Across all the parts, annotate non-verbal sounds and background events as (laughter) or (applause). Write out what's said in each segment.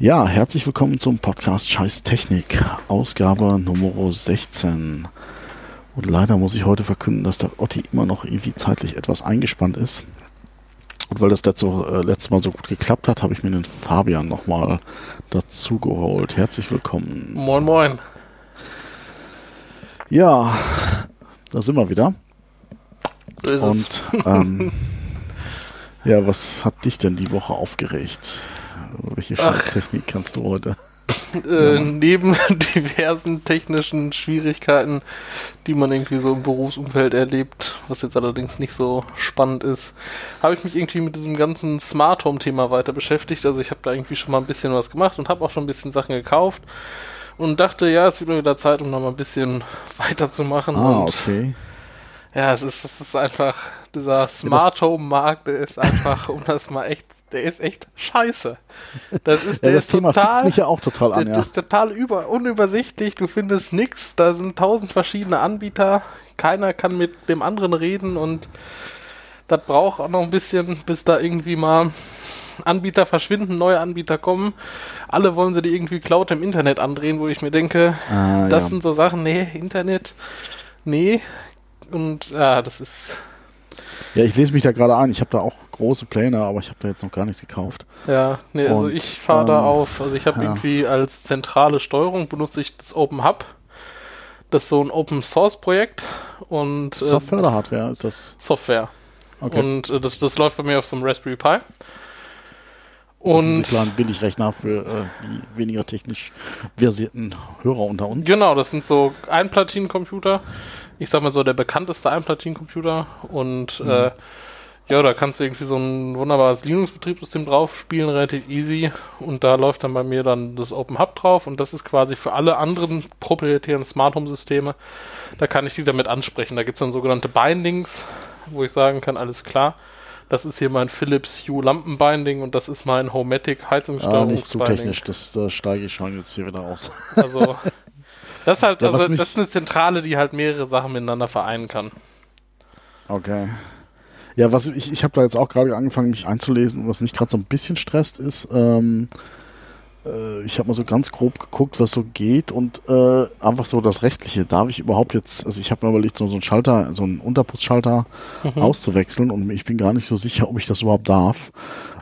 Ja, herzlich willkommen zum Podcast Scheiß Technik, Ausgabe Nummer 16. Und leider muss ich heute verkünden, dass der Otti immer noch irgendwie zeitlich etwas eingespannt ist. Und weil das letzte, äh, letztes Mal so gut geklappt hat, habe ich mir den Fabian nochmal dazu geholt. Herzlich willkommen. Moin, moin. Ja, da sind wir wieder. So ist Und ähm, ja, was hat dich denn die Woche aufgeregt? Welche. Scheißtechnik kannst du heute? (laughs) Äh, neben (laughs) diversen technischen Schwierigkeiten, die man irgendwie so im Berufsumfeld erlebt, was jetzt allerdings nicht so spannend ist, habe ich mich irgendwie mit diesem ganzen Smart Home Thema weiter beschäftigt. Also ich habe da irgendwie schon mal ein bisschen was gemacht und habe auch schon ein bisschen Sachen gekauft und dachte, ja, es wird mal wieder Zeit, um noch mal ein bisschen (laughs) weiterzumachen. Ah, und okay. Ja, es ist, es ist einfach, dieser Smart Home Markt, der ist einfach, um das mal echt, der ist echt scheiße. Das ist, (laughs) Ja, das ist Thema total, fixt mich ja auch total an, der, ja. das ist total über, unübersichtlich, du findest nichts, da sind tausend verschiedene Anbieter, keiner kann mit dem anderen reden und das braucht auch noch ein bisschen, bis da irgendwie mal Anbieter verschwinden, neue Anbieter kommen. Alle wollen sie die irgendwie Cloud im Internet andrehen, wo ich mir denke, Ah, das ja. sind so Sachen, nee, Internet, nee. Und ja, das ist, ja, ich lese mich da gerade ein. Ich habe da auch große Pläne, aber ich habe da jetzt noch gar nichts gekauft. ja, nee, also Und, ich fahre da ähm, auf, also ich habe ja. irgendwie als zentrale Steuerung benutze ich das Open Hub. Das ist so ein Open Source Projekt und äh, Software oder Hardware ist das? Software. Okay. Und äh, das, das läuft bei mir auf so einem Raspberry Pi. das ist ein Und Billigrechner für äh, die weniger technisch versierten Hörer unter uns. Genau, das sind so Einplatinencomputer. Ich sag mal so der bekannteste Einplatinencomputer. Und Mhm. äh, ja, da kannst du irgendwie so ein wunderbares Linux-Betriebssystem drauf spielen, relativ easy. Und da läuft dann bei mir dann das Open Hub drauf. Und das ist quasi für alle anderen proprietären Smart Home-Systeme. Da kann ich die damit ansprechen. Da gibt's dann sogenannte Bindings, wo ich sagen kann, alles klar. Das ist hier mein Philips Hue Lampenbinding und das ist mein Homematic Ah, Heizungssteuerungsbinding. nicht zu technisch, das da steige ich schon jetzt hier wieder aus. Also, (laughs) das ist halt, Ja, also, das ist eine Zentrale, die halt mehrere Sachen miteinander vereinen kann. Okay. Ja, was ich, ich habe da jetzt auch gerade angefangen, mich einzulesen und was mich gerade so ein bisschen stresst, ist, ähm, äh, ich habe mal so ganz grob geguckt, was so geht und äh, einfach so das Rechtliche. Darf ich überhaupt jetzt, also ich habe mir überlegt, so, so einen Schalter, so einen Unterputzschalter auszuwechseln und ich bin gar nicht so sicher, ob ich das überhaupt darf.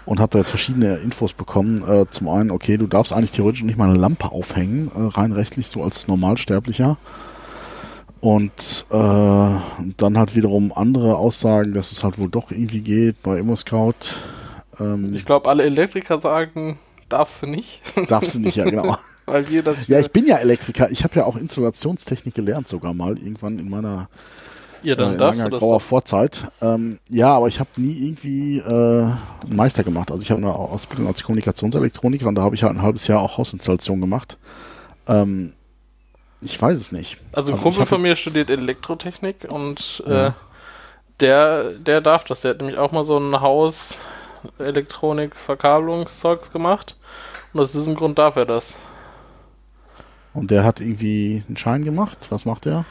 Und habe da jetzt verschiedene Infos bekommen. Äh, zum einen, okay, du darfst eigentlich theoretisch nicht mal eine Lampe aufhängen, äh, rein rechtlich, so als Normalsterblicher. Und äh, dann halt wiederum andere Aussagen, dass es halt wohl doch irgendwie geht bei ImmoScout. Ähm, Ich glaube, alle Elektriker sagen, darfst du nicht, darfst du nicht, ja (laughs) genau. weil wir das Ja, ich bin ja Elektriker. Ich habe ja auch Installationstechnik gelernt sogar mal irgendwann in meiner ja, äh, dann in darfst du das grauer. Vorzeit. Ähm, ja, aber ich habe nie irgendwie äh, einen Meister gemacht. Also ich habe eine Ausbildung als Kommunikationselektroniker und da habe ich halt ein halbes Jahr auch Hausinstallation gemacht. Ähm, ich weiß es nicht. Also ein ich Kumpel von mir studiert Elektrotechnik und Ja. äh, der, der darf das. Der hat nämlich auch mal so ein Haus Elektronik-Verkabelungszeugs gemacht. Und aus diesem Grund darf er das. Und der hat irgendwie einen Schein gemacht. Was macht der?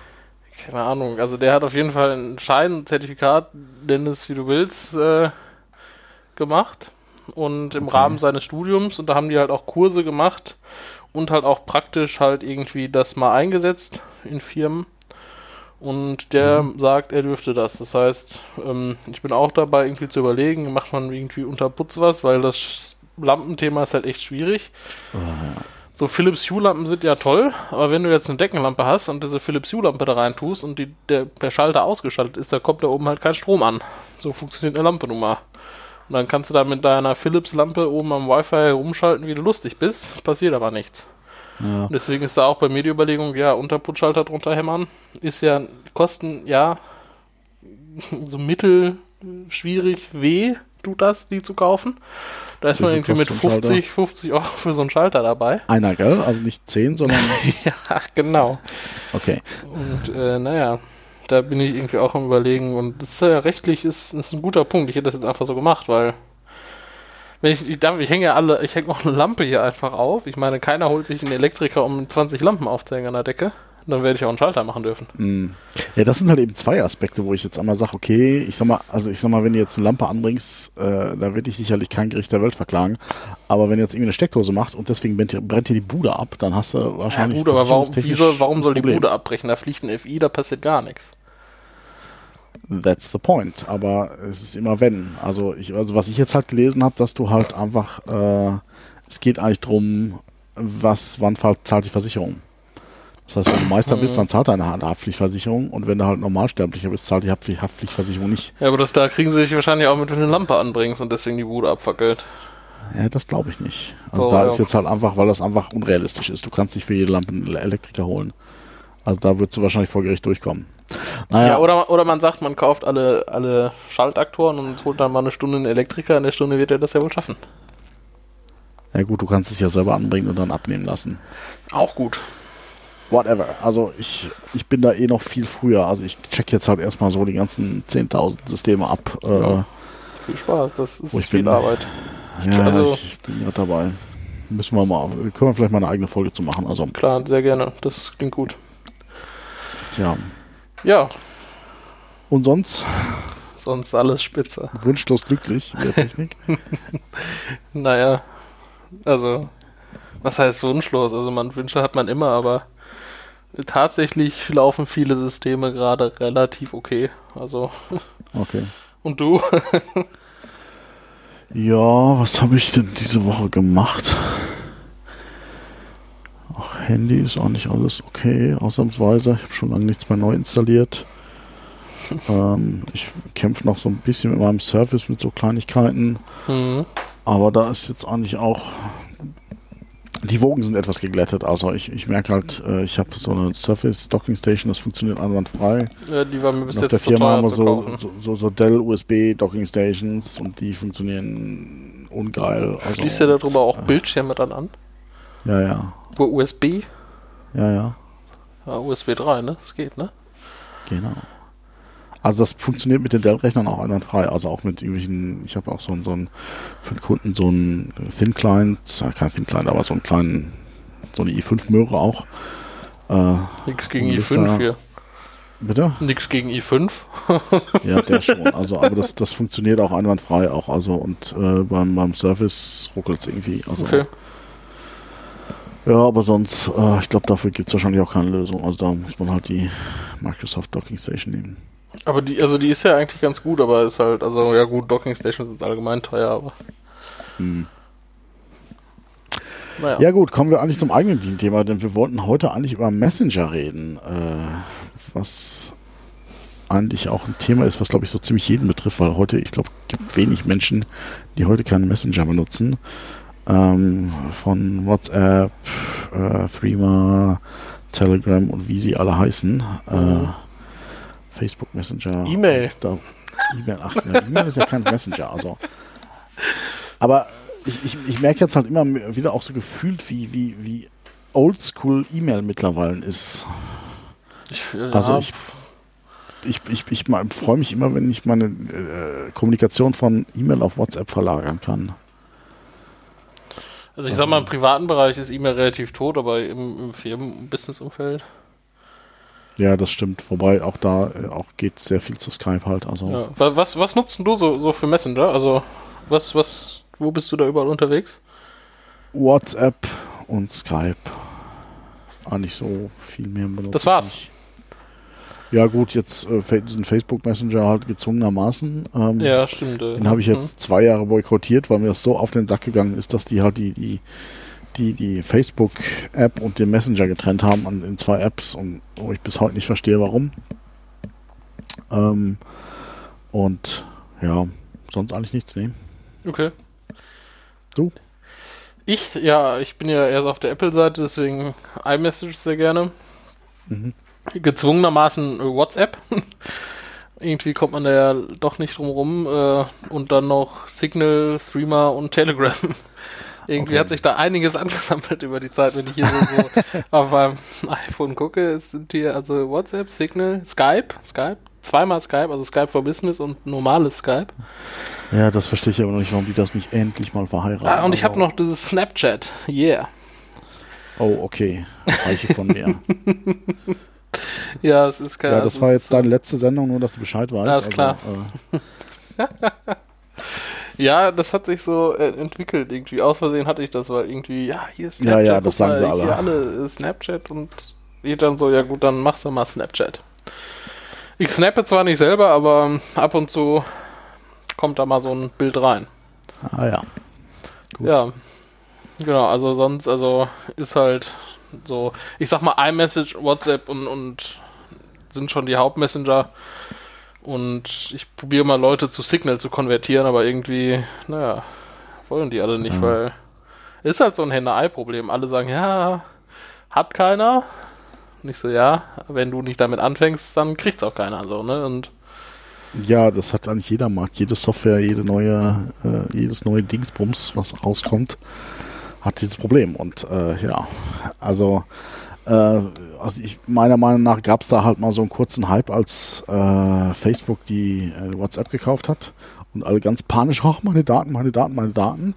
Keine Ahnung. Also der hat auf jeden Fall einen Schein, ein Zertifikat, nenn es wie du willst, äh, gemacht. Und im Okay. Rahmen seines Studiums. Und da haben die halt auch Kurse gemacht und halt auch praktisch halt irgendwie das mal eingesetzt in Firmen. Und der sagt, er dürfte das. Das heißt, ähm, ich bin auch dabei, irgendwie zu überlegen, macht man irgendwie unter Putz was, weil das Lampenthema ist halt echt schwierig. So Philips Hue-Lampen sind ja toll, aber wenn du jetzt eine Deckenlampe hast und diese Philips Hue-Lampe da rein tust und die, der, der Schalter ausgeschaltet ist, da kommt da oben halt kein Strom an. So funktioniert eine Lampe nun mal. Und dann kannst du da mit deiner Philips-Lampe oben am Wi-Fi herumschalten, wie du lustig bist, passiert aber nichts. Ja. Und deswegen ist da auch bei mir die Überlegung, ja, Unterputzschalter drunter hämmern, ist ja, kosten, ja, (laughs) so mittel schwierig weh, tut das, die zu kaufen. Da ist man irgendwie mit kostet so ein 50, 50 Euro für so einen Schalter dabei. Einer, gell? Also nicht zehn, sondern. (laughs) ja, genau. Okay. Und äh, naja, da bin ich irgendwie auch am überlegen und das ist ja rechtlich ist, ist ein guter Punkt. Ich hätte das jetzt einfach so gemacht, weil wenn ich, ich darf, ich hänge ja alle, ich hänge auch eine Lampe hier einfach auf. Ich meine, keiner holt sich einen Elektriker, um 20 Lampen aufzuhängen an der Decke. Dann werde ich auch einen Schalter machen dürfen. Mm. Ja, das sind halt eben zwei Aspekte, wo ich jetzt einmal sage, okay, ich sag mal, also ich sag mal, wenn du jetzt eine Lampe anbringst, äh, da wird dich sicherlich kein Gericht der Welt verklagen. Aber wenn du jetzt irgendwie eine Steckdose macht und deswegen brennt, brennt dir die Bude ab, dann hast du wahrscheinlich. Ja, gut, aber warum, soll, warum soll die. Bude abbrechen? Da fliegt ein FI, da passiert gar nichts. That's the point. Aber es ist immer wenn. Also, ich, also was ich jetzt halt gelesen habe, dass du halt einfach, äh, es geht eigentlich drum, was, wann zahlt die Versicherung. Das heißt, wenn du Meister bist, dann zahlt deine Haftpflichtversicherung und wenn du halt Normalsterblicher bist, zahlt die Haftpflicht- Haftpflichtversicherung nicht. Ja, aber das, da kriegen sie sich wahrscheinlich auch mit, wenn du eine Lampe anbringst und deswegen die Bude abfackelt. Ja, das glaube ich nicht. Also Oh, da ja. ist jetzt halt einfach, weil das einfach unrealistisch ist. Du kannst nicht für jede Lampe einen Elektriker holen. Also da würdest du wahrscheinlich vor Gericht durchkommen. Naja, Ja, oder, oder man sagt, man kauft alle, alle Schaltaktoren und holt dann mal eine Stunde einen Elektriker, in der Stunde wird er das ja wohl schaffen. ja gut, du kannst es ja selber anbringen und dann abnehmen lassen. Auch gut. Whatever. Also ich, ich bin da eh noch viel früher. Also ich check jetzt halt erstmal so die ganzen 10.000 Systeme ab. Äh, Ja. Viel Spaß, das ist viel bin. Arbeit. ja, also- ich, ich bin gerade dabei. Müssen wir mal, können wir vielleicht mal eine eigene Folge zu machen. Also, Klar, sehr gerne. Das klingt gut. tja. Ja, Und sonst sonst alles spitze. wunschlos glücklich in der Technik. (laughs) Naja, also, was heißt wunschlos? Also, man Wünsche hat man immer, aber tatsächlich laufen viele Systeme gerade relativ okay. Also, Okay. und du? (laughs) Ja, was habe ich denn diese Woche gemacht? Ach, Handy ist auch nicht alles okay, ausnahmsweise. Ich habe schon lange nichts mehr neu installiert. (laughs) ähm, ich kämpfe noch so ein bisschen mit meinem Surface mit so Kleinigkeiten, Hm. aber da ist jetzt eigentlich auch. Die Wogen sind etwas geglättet. Also ich, ich merke halt, äh, ich habe so eine Surface Docking Station, das funktioniert einwandfrei. Ja, die war mir bis Und auf jetzt der Firma haben wir so, so, so Dell USB Docking Stations und die funktionieren ungeil. Also, Schließt ihr darüber auch äh, Bildschirme dann an? Ja, ja. Über USB? Ja, ja. Ja, USB 3, ne? Das geht, ne? Genau. Also das funktioniert mit den Dell-Rechnern auch einwandfrei. Also auch mit irgendwelchen, ich habe auch so, einen- so einen, für den Kunden so einen Thin Client, ja, kein Thin Client, aber so einen kleinen, so eine i5 Möhre auch. Äh, Nix gegen Und i5 Lüfter. hier. bitte? Nix gegen i5. (laughs) Ja, der schon. Also, aber das, das funktioniert auch einwandfrei auch. Also und äh, beim, beim Service ruckelt es irgendwie. Also, Okay. Ja, aber sonst, äh, ich glaube, dafür gibt es wahrscheinlich auch keine Lösung. Also da muss man halt die Microsoft Docking Station nehmen. Aber die, also die ist ja eigentlich ganz gut, aber ist halt, also ja gut, Docking Stations sind allgemein teuer, aber. Hm. Naja. Ja gut, kommen wir eigentlich zum eigentlichen Thema, denn wir wollten heute eigentlich über Messenger reden, äh, was eigentlich auch ein Thema ist, was glaube ich so ziemlich jeden betrifft, weil heute, ich glaube, es gibt wenig Menschen, die heute keinen Messenger benutzen. Ähm, von WhatsApp, äh, Threema, Telegram und wie sie alle heißen. Äh, Mhm. Facebook Messenger. E-Mail. E-Mail, ach, ja, E-Mail ist ja kein Messenger, also. Aber ich, ich, ich merke jetzt halt immer wieder auch so gefühlt, wie, wie, wie oldschool E-Mail mittlerweile ist. Ich, ja, Also ich, ich, ich, ich freue mich immer, wenn ich meine äh, Kommunikation von E-Mail auf WhatsApp verlagern kann. also ich sag mal, im privaten Bereich ist E-Mail relativ tot, aber im, im Firmen-Business-Umfeld. Ja, das stimmt. Wobei auch da äh, auch geht sehr viel zu Skype halt. Also Ja. Wa- Was, was nutzt denn du so, so für Messenger? Also, was, was, wo bist du da überall unterwegs? WhatsApp und Skype. Eigentlich so viel mehr benutzt. Das war's. ich nicht. Ja gut, jetzt äh, diesen Facebook Messenger halt gezwungenermaßen. Ähm, Ja, stimmt. äh, Den habe ich jetzt zwei Jahre boykottiert, weil mir das so auf den Sack gegangen ist, dass die halt die, die, die, die Facebook-App und den Messenger getrennt haben an, in zwei Apps und wo ich bis heute nicht verstehe, warum. Ähm, und ja, sonst eigentlich nichts nehmen. Okay. Du? Ich, ja, ich bin ja erst auf der Apple-Seite, deswegen iMessage sehr gerne. Mhm. Gezwungenermaßen WhatsApp. (laughs) Irgendwie kommt man da ja doch nicht drum rum. Äh, und dann noch Signal, Threema und Telegram. (laughs) Irgendwie Okay. hat sich da einiges (laughs) angesammelt über die Zeit, wenn ich hier so, so (laughs) auf meinem iPhone gucke. Es sind hier also WhatsApp, Signal, Skype, Skype, zweimal Skype, also Skype for Business und normales Skype. Ja, das verstehe ich aber noch nicht, warum die das nicht endlich mal verheiraten. Ah, und ich habe Also, noch dieses Snapchat. Yeah. Oh, okay. Reiche von mir. (laughs) ja, es ist kein Ja, das war jetzt deine letzte Sendung, nur dass du Bescheid weißt. Ja, ist klar. äh, Ja, das hat sich so äh, entwickelt irgendwie. Aus Versehen hatte ich das, weil irgendwie, ja, hier ist Ja, Snapchat. ja, das guck sagen sie alle. Hier alle äh, Snapchat und ich dann so, ja gut, dann machst du mal Snapchat. Ich snappe zwar nicht selber, aber ab und zu kommt da mal so ein Bild rein. ah ja. Gut. Ja. Genau, also sonst, also ist halt so, ich sag mal, iMessage, WhatsApp und, und sind schon die Hauptmessenger. Und ich probiere mal Leute zu Signal zu konvertieren, aber irgendwie, naja, wollen die alle nicht, Ja. weil ist halt so ein Henne-Ei-Problem. Alle sagen, ja, hat keiner. Nicht so, ja, wenn du nicht damit anfängst, dann kriegt's auch keiner, so, ne? Und Ja, das hat eigentlich jeder Markt. Jede Software, jede neue, äh, jedes neue Dingsbums, was rauskommt, hat dieses Problem. Und äh, ja, also, also ich, meiner Meinung nach gab es da halt mal so einen kurzen Hype, als äh, Facebook die äh, WhatsApp gekauft hat und alle ganz panisch, ach, meine Daten, meine Daten, meine Daten.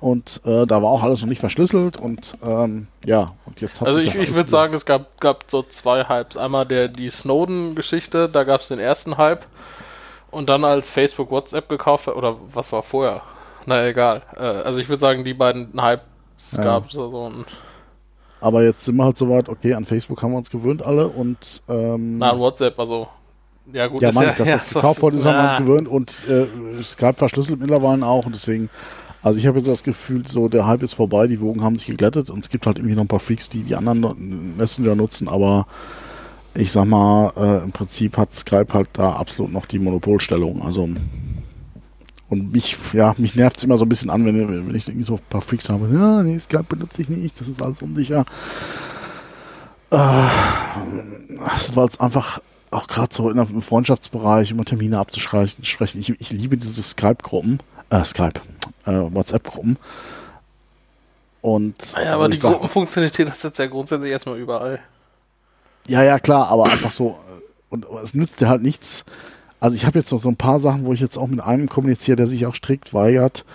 Und äh, da war auch alles noch nicht verschlüsselt und ähm, ja, und jetzt hat Also ich, ich würde sagen, es gab, gab so zwei Hypes. Einmal der die Snowden-Geschichte, da gab es den ersten Hype. Und dann als Facebook WhatsApp gekauft hat, oder was war vorher? Na egal. Äh, also ich würde sagen, die beiden Hypes Ja. gab es so ein, Aber jetzt sind wir halt soweit, okay, an Facebook haben wir uns gewöhnt alle und ähm, na, an WhatsApp, also ja gut. Ja, ist meine ich, dass (laughs) das so- gekauft worden ist, haben wir uns gewöhnt und äh, Skype verschlüsselt mittlerweile auch und deswegen, also ich habe jetzt das Gefühl, so der Hype ist vorbei, die Wogen haben sich geglättet und es gibt halt irgendwie noch ein paar Freaks, die die anderen Messenger nutzen, aber ich sag mal, äh, im Prinzip hat Skype halt da absolut noch die Monopolstellung, also und mich, ja, mich nervt es immer so ein bisschen an, wenn, wenn ich irgendwie so ein paar Freaks habe, ja, nee, Skype benutze ich nicht, das ist alles unsicher. Äh, weil es einfach auch gerade so in einem Freundschaftsbereich immer Termine abzusprechen. sprechen. Ich, ich liebe diese Skype-Gruppen, äh, Skype, äh, WhatsApp-Gruppen. Und Ja, aber wo die sag- Gruppenfunktionalität das ist jetzt ja grundsätzlich erstmal überall. Ja, ja, klar, aber einfach so, äh, und es nützt dir halt nichts. Also ich habe jetzt noch so ein paar Sachen, wo ich jetzt auch mit einem kommuniziere, der sich auch strikt weigert,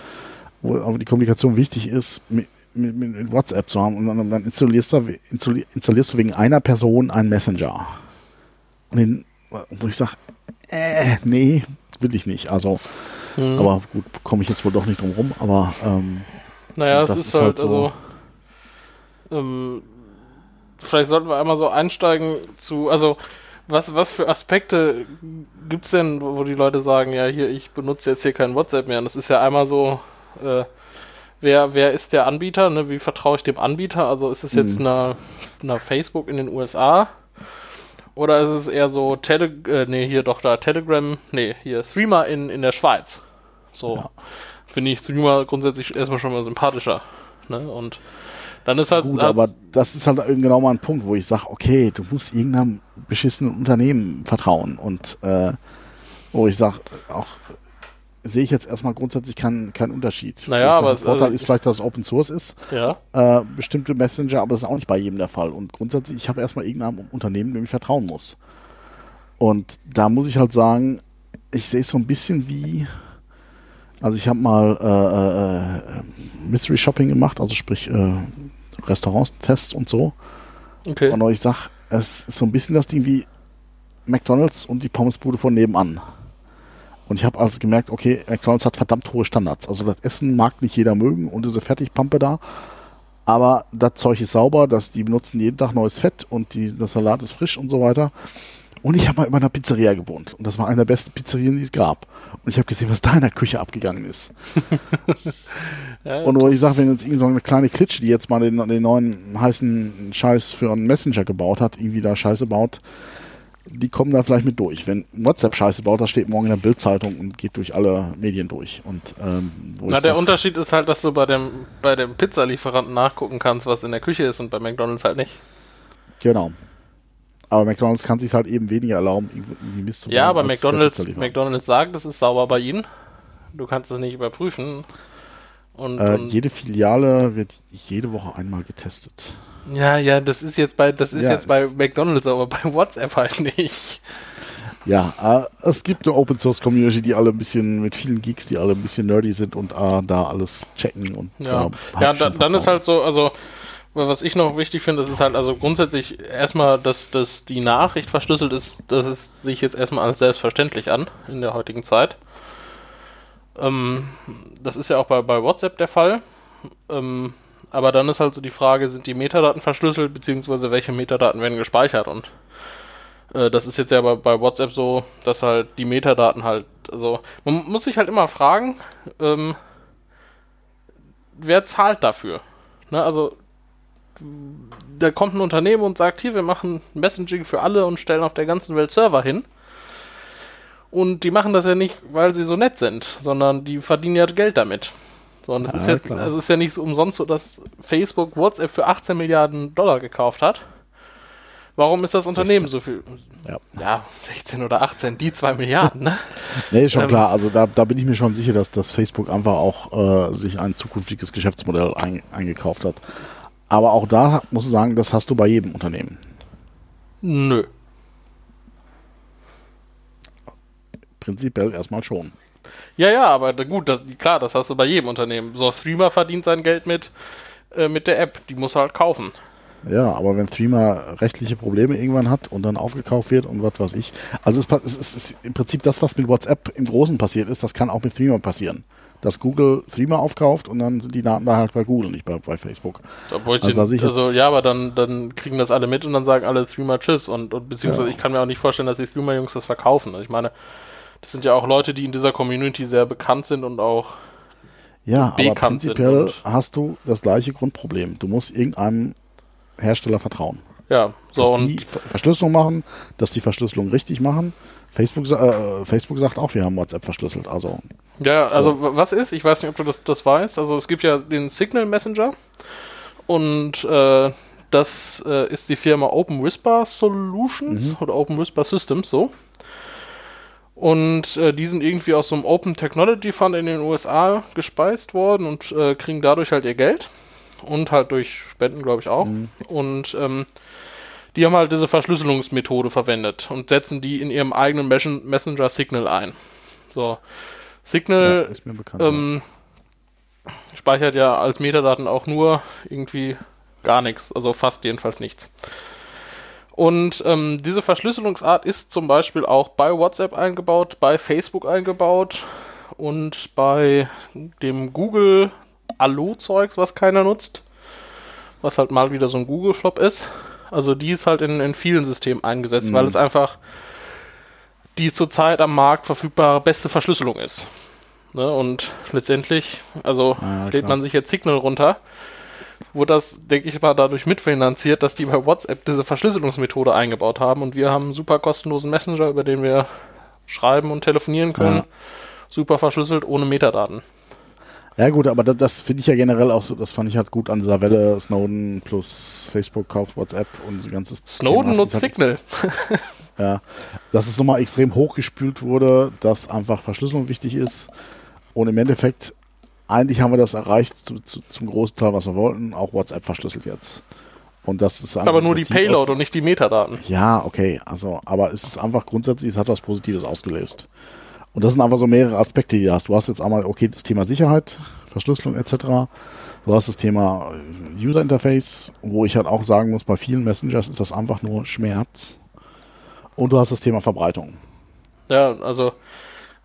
wo aber die Kommunikation wichtig ist, mit, mit, mit WhatsApp zu haben. Und dann, dann installierst, du, installi- installierst du wegen einer Person einen Messenger. Und den, wo ich sage, äh, nee, will ich nicht. Also, Hm. aber gut, komme ich jetzt wohl doch nicht drum rum, aber ähm, Naja, es ist, ist halt, halt so- also. Ähm, vielleicht sollten wir einmal so einsteigen zu. Also, was, was für Aspekte gibt es denn, wo, die Leute sagen, ja, hier, ich benutze jetzt hier kein WhatsApp mehr? Und das ist ja einmal so. Äh, Wer, wer ist der Anbieter? Ne? Wie vertraue ich dem Anbieter? Also ist es jetzt Mhm. eine, eine Facebook in den USA? Oder ist es eher so Tele äh, nee, hier doch da Telegram, nee, hier Streamer in, in der Schweiz. So. Ja. Finde ich Streamer grundsätzlich erstmal schon mal sympathischer. Ne? Und dann ist halt. Gut, aber das ist halt genau mal ein Punkt, wo ich sage, okay, du musst irgendeinem beschissenen Unternehmen vertrauen. Und äh, wo ich sage, auch sehe ich jetzt erstmal grundsätzlich keinen keinen Unterschied. Naja, aber der Vorteil also- ist vielleicht, dass es Open Source ist, ja. äh, bestimmte Messenger, aber das ist auch nicht bei jedem der Fall. Und grundsätzlich, ich habe erstmal irgendeinem Unternehmen, dem ich vertrauen muss. Und da muss ich halt sagen, ich sehe es so ein bisschen wie, also ich habe mal äh, äh, äh, Mystery Shopping gemacht, also sprich äh, Restaurantstests und so. Okay. Und ich sag, es ist so ein bisschen das Ding wie McDonalds und die Pommesbude von nebenan. Und ich habe also gemerkt, okay, McDonalds hat verdammt hohe Standards. Also das Essen mag nicht jeder mögen und diese Fertigpampe da. Aber das Zeug ist sauber, das, die benutzen jeden Tag neues Fett und die, der Salat ist frisch und so weiter. Und ich habe mal über einer Pizzeria gewohnt. Und das war eine der besten Pizzerien, die es gab. Und ich habe gesehen, was da in der Küche abgegangen ist. (laughs) Ja, Und wo ich sage, wenn jetzt irgend so eine kleine Klitsche, die jetzt mal den, den neuen heißen Scheiß für einen Messenger gebaut hat, irgendwie da Scheiße baut, die kommen da vielleicht mit durch. Wenn WhatsApp Scheiße baut, das steht morgen in der Bildzeitung und geht durch alle Medien durch. Und ähm, wo Na, der Unterschied ist halt, dass du bei dem, bei dem Pizzalieferanten nachgucken kannst, was in der Küche ist und bei McDonalds halt nicht. Genau. Aber McDonalds kann sich halt eben weniger erlauben, irgendwie Mist zu Ja, aber McDonalds. McDonalds sagt, es ist sauber bei ihnen. Du kannst es nicht überprüfen. Und, Äh, und jede Filiale wird jede Woche einmal getestet. ja, ja, das ist jetzt bei, das ist Ja, jetzt bei McDonalds, aber bei WhatsApp halt nicht. Ja, äh, es gibt eine Open Source Community, die alle ein bisschen mit vielen Geeks, die alle ein bisschen nerdy sind und äh, da alles checken und Ja, ja ich da, dann ist halt so, also was ich noch wichtig finde, ist halt also grundsätzlich erstmal, dass, dass die Nachricht verschlüsselt ist, das ist sich jetzt erstmal als selbstverständlich an in der heutigen Zeit. Ähm, das ist ja auch bei, bei WhatsApp der Fall. Ähm, aber dann ist halt so die Frage, sind die Metadaten verschlüsselt, beziehungsweise welche Metadaten werden gespeichert? Und äh, das ist jetzt ja bei, bei WhatsApp so, dass halt die Metadaten halt, also man muss sich halt immer fragen, ähm, wer zahlt dafür? Ne, also da kommt ein Unternehmen und sagt, hier, wir machen Messaging für alle und stellen auf der ganzen Welt Server hin. Und die machen das ja nicht, weil sie so nett sind, sondern die verdienen ja Geld damit. So, und es ja, ist, ja, also ist ja nicht so umsonst so, dass Facebook WhatsApp für 18 Milliarden Dollar gekauft hat. Warum ist das Unternehmen 16. so viel? Ja. ja. 16 oder 18, die 2 Milliarden, ne? (laughs) nee, ist schon ähm, klar. Also da, da bin ich mir schon sicher, dass, dass Facebook einfach auch äh, sich ein zukünftiges Geschäftsmodell ein, eingekauft hat. Aber auch da musst du sagen, das hast du bei jedem Unternehmen. Nö. Prinzipiell erstmal schon. Ja, ja, aber gut, das, klar, das hast du bei jedem Unternehmen. So, Streamer verdient sein Geld mit, äh, mit der App, die muss er halt kaufen. Ja, aber wenn Threema rechtliche Probleme irgendwann hat und dann aufgekauft wird und was weiß ich. Also es, es, es, ist im Prinzip das, was mit WhatsApp im Großen passiert ist, das kann auch mit Threema passieren. Dass Google Threema aufkauft und dann sind die Daten da halt bei Google, nicht bei, bei Facebook. Obwohl ich also, den, also ja, aber dann, dann kriegen das alle mit und dann sagen alle Threema Tschüss und, und beziehungsweise ja. ich kann mir auch nicht vorstellen, dass die Threema-Jungs das verkaufen. Ich meine, das sind ja auch Leute, die in dieser Community sehr bekannt sind und auch ja, aber prinzipiell hast du das gleiche Grundproblem. Du musst irgendeinem Hersteller vertrauen. Ja, so dass und die Verschlüsselung machen, dass die Verschlüsselung richtig machen. Facebook, äh, Facebook sagt auch, wir haben WhatsApp verschlüsselt. Also ja, also so. was ist? Ich weiß nicht, ob du das, das weißt. Also es gibt ja den Signal Messenger und äh, das äh, ist die Firma Open Whisper Solutions mhm. oder Open Whisper Systems so. Und äh, die sind irgendwie aus so einem Open Technology Fund in den USA gespeist worden und äh, kriegen dadurch halt ihr Geld und halt durch Spenden, glaube ich, auch. Mhm. Und ähm, die haben halt diese Verschlüsselungsmethode verwendet und setzen die in ihrem eigenen Messenger Signal ein. So, Signal ja, bekannt, ähm, ja. speichert ja als Metadaten auch nur irgendwie gar nichts, also fast jedenfalls nichts. Und ähm, diese Verschlüsselungsart ist zum Beispiel auch bei WhatsApp eingebaut, bei Facebook eingebaut und bei dem Google Allo-Zeugs, was keiner nutzt. Was halt mal wieder so ein Google-Flop ist. Also die ist halt in, in vielen Systemen eingesetzt, mhm. weil es einfach die zurzeit am Markt verfügbare beste Verschlüsselung ist. Ne? Und letztendlich, also ja, lädt man sich jetzt Signal runter, wo das, denke ich mal, dadurch mitfinanziert, dass die bei WhatsApp diese Verschlüsselungsmethode eingebaut haben und wir haben einen super kostenlosen Messenger, über den wir schreiben und telefonieren können. Ja. Super verschlüsselt, ohne Metadaten. Ja gut, aber das, das finde ich ja generell auch so, das fand ich halt gut an dieser Welle, Snowden plus Facebook kauft WhatsApp und diese ganze Snowden nutzt halt Signal. ja, dass es nochmal extrem hochgespült wurde, dass einfach Verschlüsselung wichtig ist und im Endeffekt eigentlich haben wir das erreicht zu, zu, zum großen Teil, was wir wollten, auch WhatsApp verschlüsselt jetzt. Und das ist aber nur die Payload und nicht die Metadaten. Ja, okay, also, aber es ist einfach grundsätzlich, es hat was Positives ausgelöst. Und das sind einfach so mehrere Aspekte, die du hast. Du hast jetzt einmal, okay, das Thema Sicherheit, Verschlüsselung etc. Du hast das Thema äh, User Interface, wo ich halt auch sagen muss, bei vielen Messengers ist das einfach nur Schmerz. Und du hast das Thema Verbreitung. Ja, also,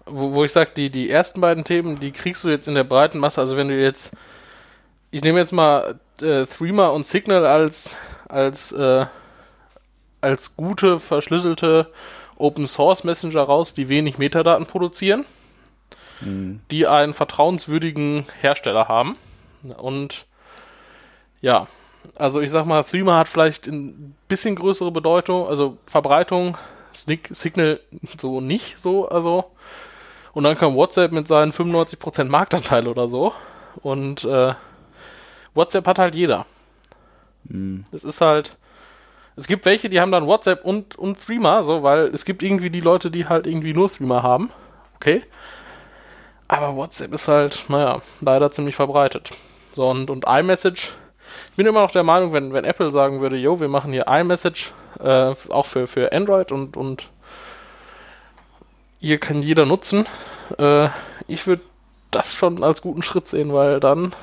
wo, wo ich sage, die, die ersten beiden Themen, die kriegst du jetzt in der breiten Masse. Also, wenn du jetzt, ich nehme jetzt mal äh, Threema und Signal als, als, äh, als gute, verschlüsselte Open Source Messenger raus, die wenig Metadaten produzieren, mhm. die einen vertrauenswürdigen Hersteller haben. Und ja, also ich sag mal, Threema hat vielleicht ein bisschen größere Bedeutung, also Verbreitung, Signal so nicht so, also. Und dann kam WhatsApp mit seinen 95% Marktanteil oder so. Und äh, WhatsApp hat halt jeder. Mhm. Es ist halt, es gibt welche, die haben dann WhatsApp und, und Streamer, so, weil es gibt irgendwie die Leute, die halt irgendwie nur Streamer haben. Okay. Aber WhatsApp ist halt, naja, leider ziemlich verbreitet. So, und, und iMessage, ich bin immer noch der Meinung, wenn, wenn Apple sagen würde, yo, wir machen hier iMessage, äh, auch für, für Android und, und hier kann jeder nutzen, äh, ich würde das schon als guten Schritt sehen, weil dann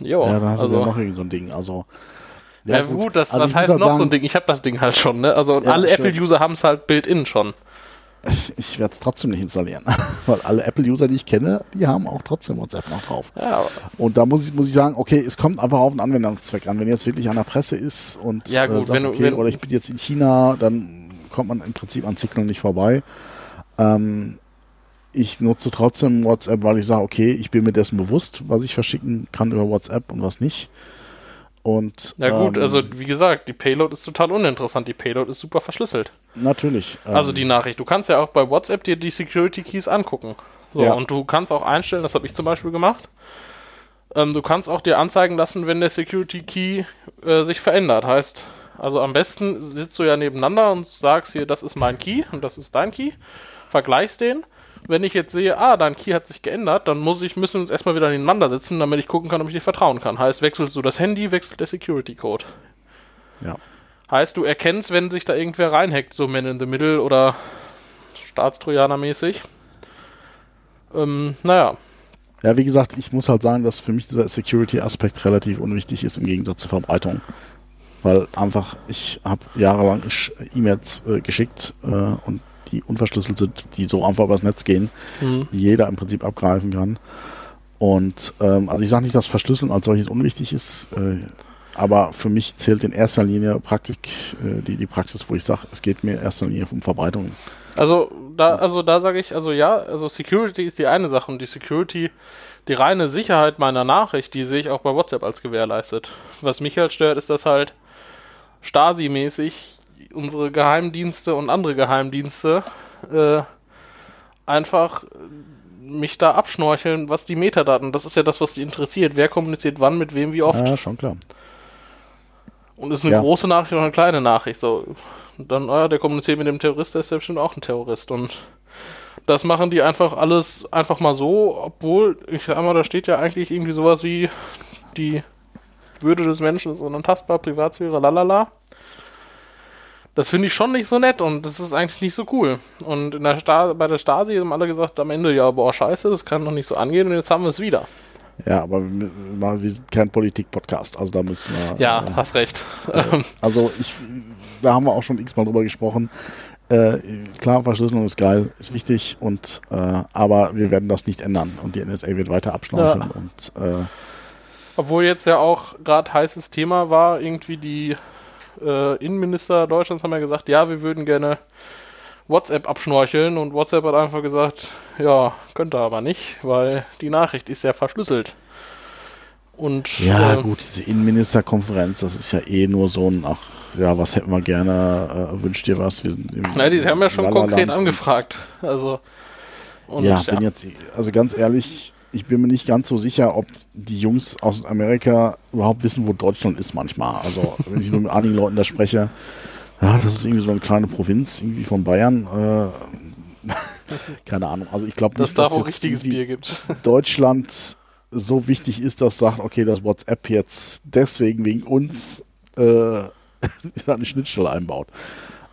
Jo, Ja, da hast also, du ja noch irgendwie so ein Ding. Also, ja, gut, das, Also was heißt halt noch so sagen, ein Ding? Ich habe das Ding halt schon, ne? Also Ja, alle. Apple-User haben es halt built-in schon. Ich werde es trotzdem nicht installieren. (laughs) Weil alle Apple-User, die ich kenne, die haben auch trotzdem WhatsApp noch drauf. Ja, Und da muss ich, muss ich sagen, okay, es kommt einfach auf den Anwendungszweck an. Wenn jetzt wirklich an der Presse ist und Ja, gut, sagt, wenn okay, wenn- oder ich bin jetzt in China, dann kommt man im Prinzip an Signal nicht vorbei. Ähm, ich nutze trotzdem WhatsApp, weil ich sage, okay, ich bin mir dessen bewusst, was ich verschicken kann über WhatsApp und was nicht. Und ja gut, ähm, also wie gesagt, die Payload ist total uninteressant. Die Payload ist super verschlüsselt. natürlich. ähm, Also die Nachricht. Du kannst ja auch bei WhatsApp dir die Security Keys angucken. So, Ja. und du kannst auch einstellen, das habe ich zum Beispiel gemacht. Ähm, du kannst auch dir anzeigen lassen, wenn der Security Key äh, sich verändert. Heißt, also am besten sitzt du ja nebeneinander und sagst hier, das ist mein Key und das ist dein Key. Vergleichst den. Wenn ich jetzt sehe, ah, dein Key hat sich geändert, dann muss ich, müssen wir uns erstmal wieder nebeneinander sitzen, damit ich gucken kann, ob ich dir vertrauen kann. Heißt, wechselst du das Handy, wechselt der Security Code. ja. Heißt, du erkennst, wenn sich da irgendwer reinhackt, so Man in the Middle oder Staatstrojaner-mäßig. Ähm, naja. Ja, wie gesagt, ich muss halt sagen, dass für mich dieser Security-Aspekt relativ unwichtig ist im Gegensatz zur Verbreitung. Weil einfach, ich habe jahrelang E-Mails äh, geschickt äh, und die unverschlüsselt sind, die so einfach übers Netz gehen, Mhm. die jeder im Prinzip abgreifen kann. Und ähm, also ich sage nicht, dass Verschlüsselung als solches unwichtig ist, äh, aber für mich zählt in erster Linie Praktik, äh, die, die Praxis, wo ich sage, es geht mir in erster Linie um Verbreitung. Also da, also da sage ich, also ja, also Security ist die eine Sache und die Security, die reine Sicherheit meiner Nachricht, die sehe ich auch bei WhatsApp als gewährleistet. Was mich halt stört, ist, dass halt Stasi-mäßig unsere Geheimdienste und andere Geheimdienste äh, einfach mich da abschnorcheln, was die Metadaten, das ist ja das, was die interessiert. Wer kommuniziert wann, mit wem, wie oft. Ja, schon klar. Und ist eine Ja. große Nachricht oder eine kleine Nachricht. So. Dann, ah, der kommuniziert mit dem Terrorist, der ist ja bestimmt auch ein Terrorist. Und das machen die einfach alles einfach mal so, obwohl, ich sag mal, da steht ja eigentlich irgendwie sowas wie die Würde des Menschen ist unantastbar, Privatsphäre, lalala. Das finde ich schon nicht so nett und das ist eigentlich nicht so cool. Und der bei der Stasi haben alle gesagt am Ende, ja, boah, scheiße, das kann doch nicht so angehen und jetzt haben wir es wieder. Ja, aber wir, wir sind kein Politik-Podcast, also da müssen wir. Ja, äh, hast recht. (laughs) Also ich, da haben wir auch schon x-mal drüber gesprochen. Äh, klar, Verschlüsselung ist geil, ist wichtig, und äh, aber wir werden das nicht ändern und die NSA wird weiter abschnorcheln Ja. und äh, Obwohl jetzt ja auch gerade heißes Thema war, irgendwie die äh, Innenminister Deutschlands haben ja gesagt, ja, wir würden gerne WhatsApp abschnorcheln und WhatsApp hat einfach gesagt, ja, könnte aber nicht, weil die Nachricht ist ja verschlüsselt. Und ja äh, gut, diese Innenministerkonferenz, das ist ja eh nur so ein, ach ja, was hätten wir gerne, äh, wünscht dir was, wir sind im na, die haben ja schon konkret angefragt. Also und ja, wenn jetzt, also ganz ehrlich, ich bin mir nicht ganz so sicher, ob die Jungs aus Amerika überhaupt wissen, wo Deutschland ist manchmal. Also, wenn ich nur mit einigen Leuten da spreche, ja, das ist irgendwie so eine kleine Provinz, irgendwie von Bayern. Äh, (laughs) keine Ahnung. Also, ich glaube dass nicht, da dass auch jetzt richtiges Bier gibt. (laughs) Deutschland so wichtig ist, dass sagt, okay, das WhatsApp jetzt deswegen wegen uns äh, (laughs) eine Schnittstelle einbaut.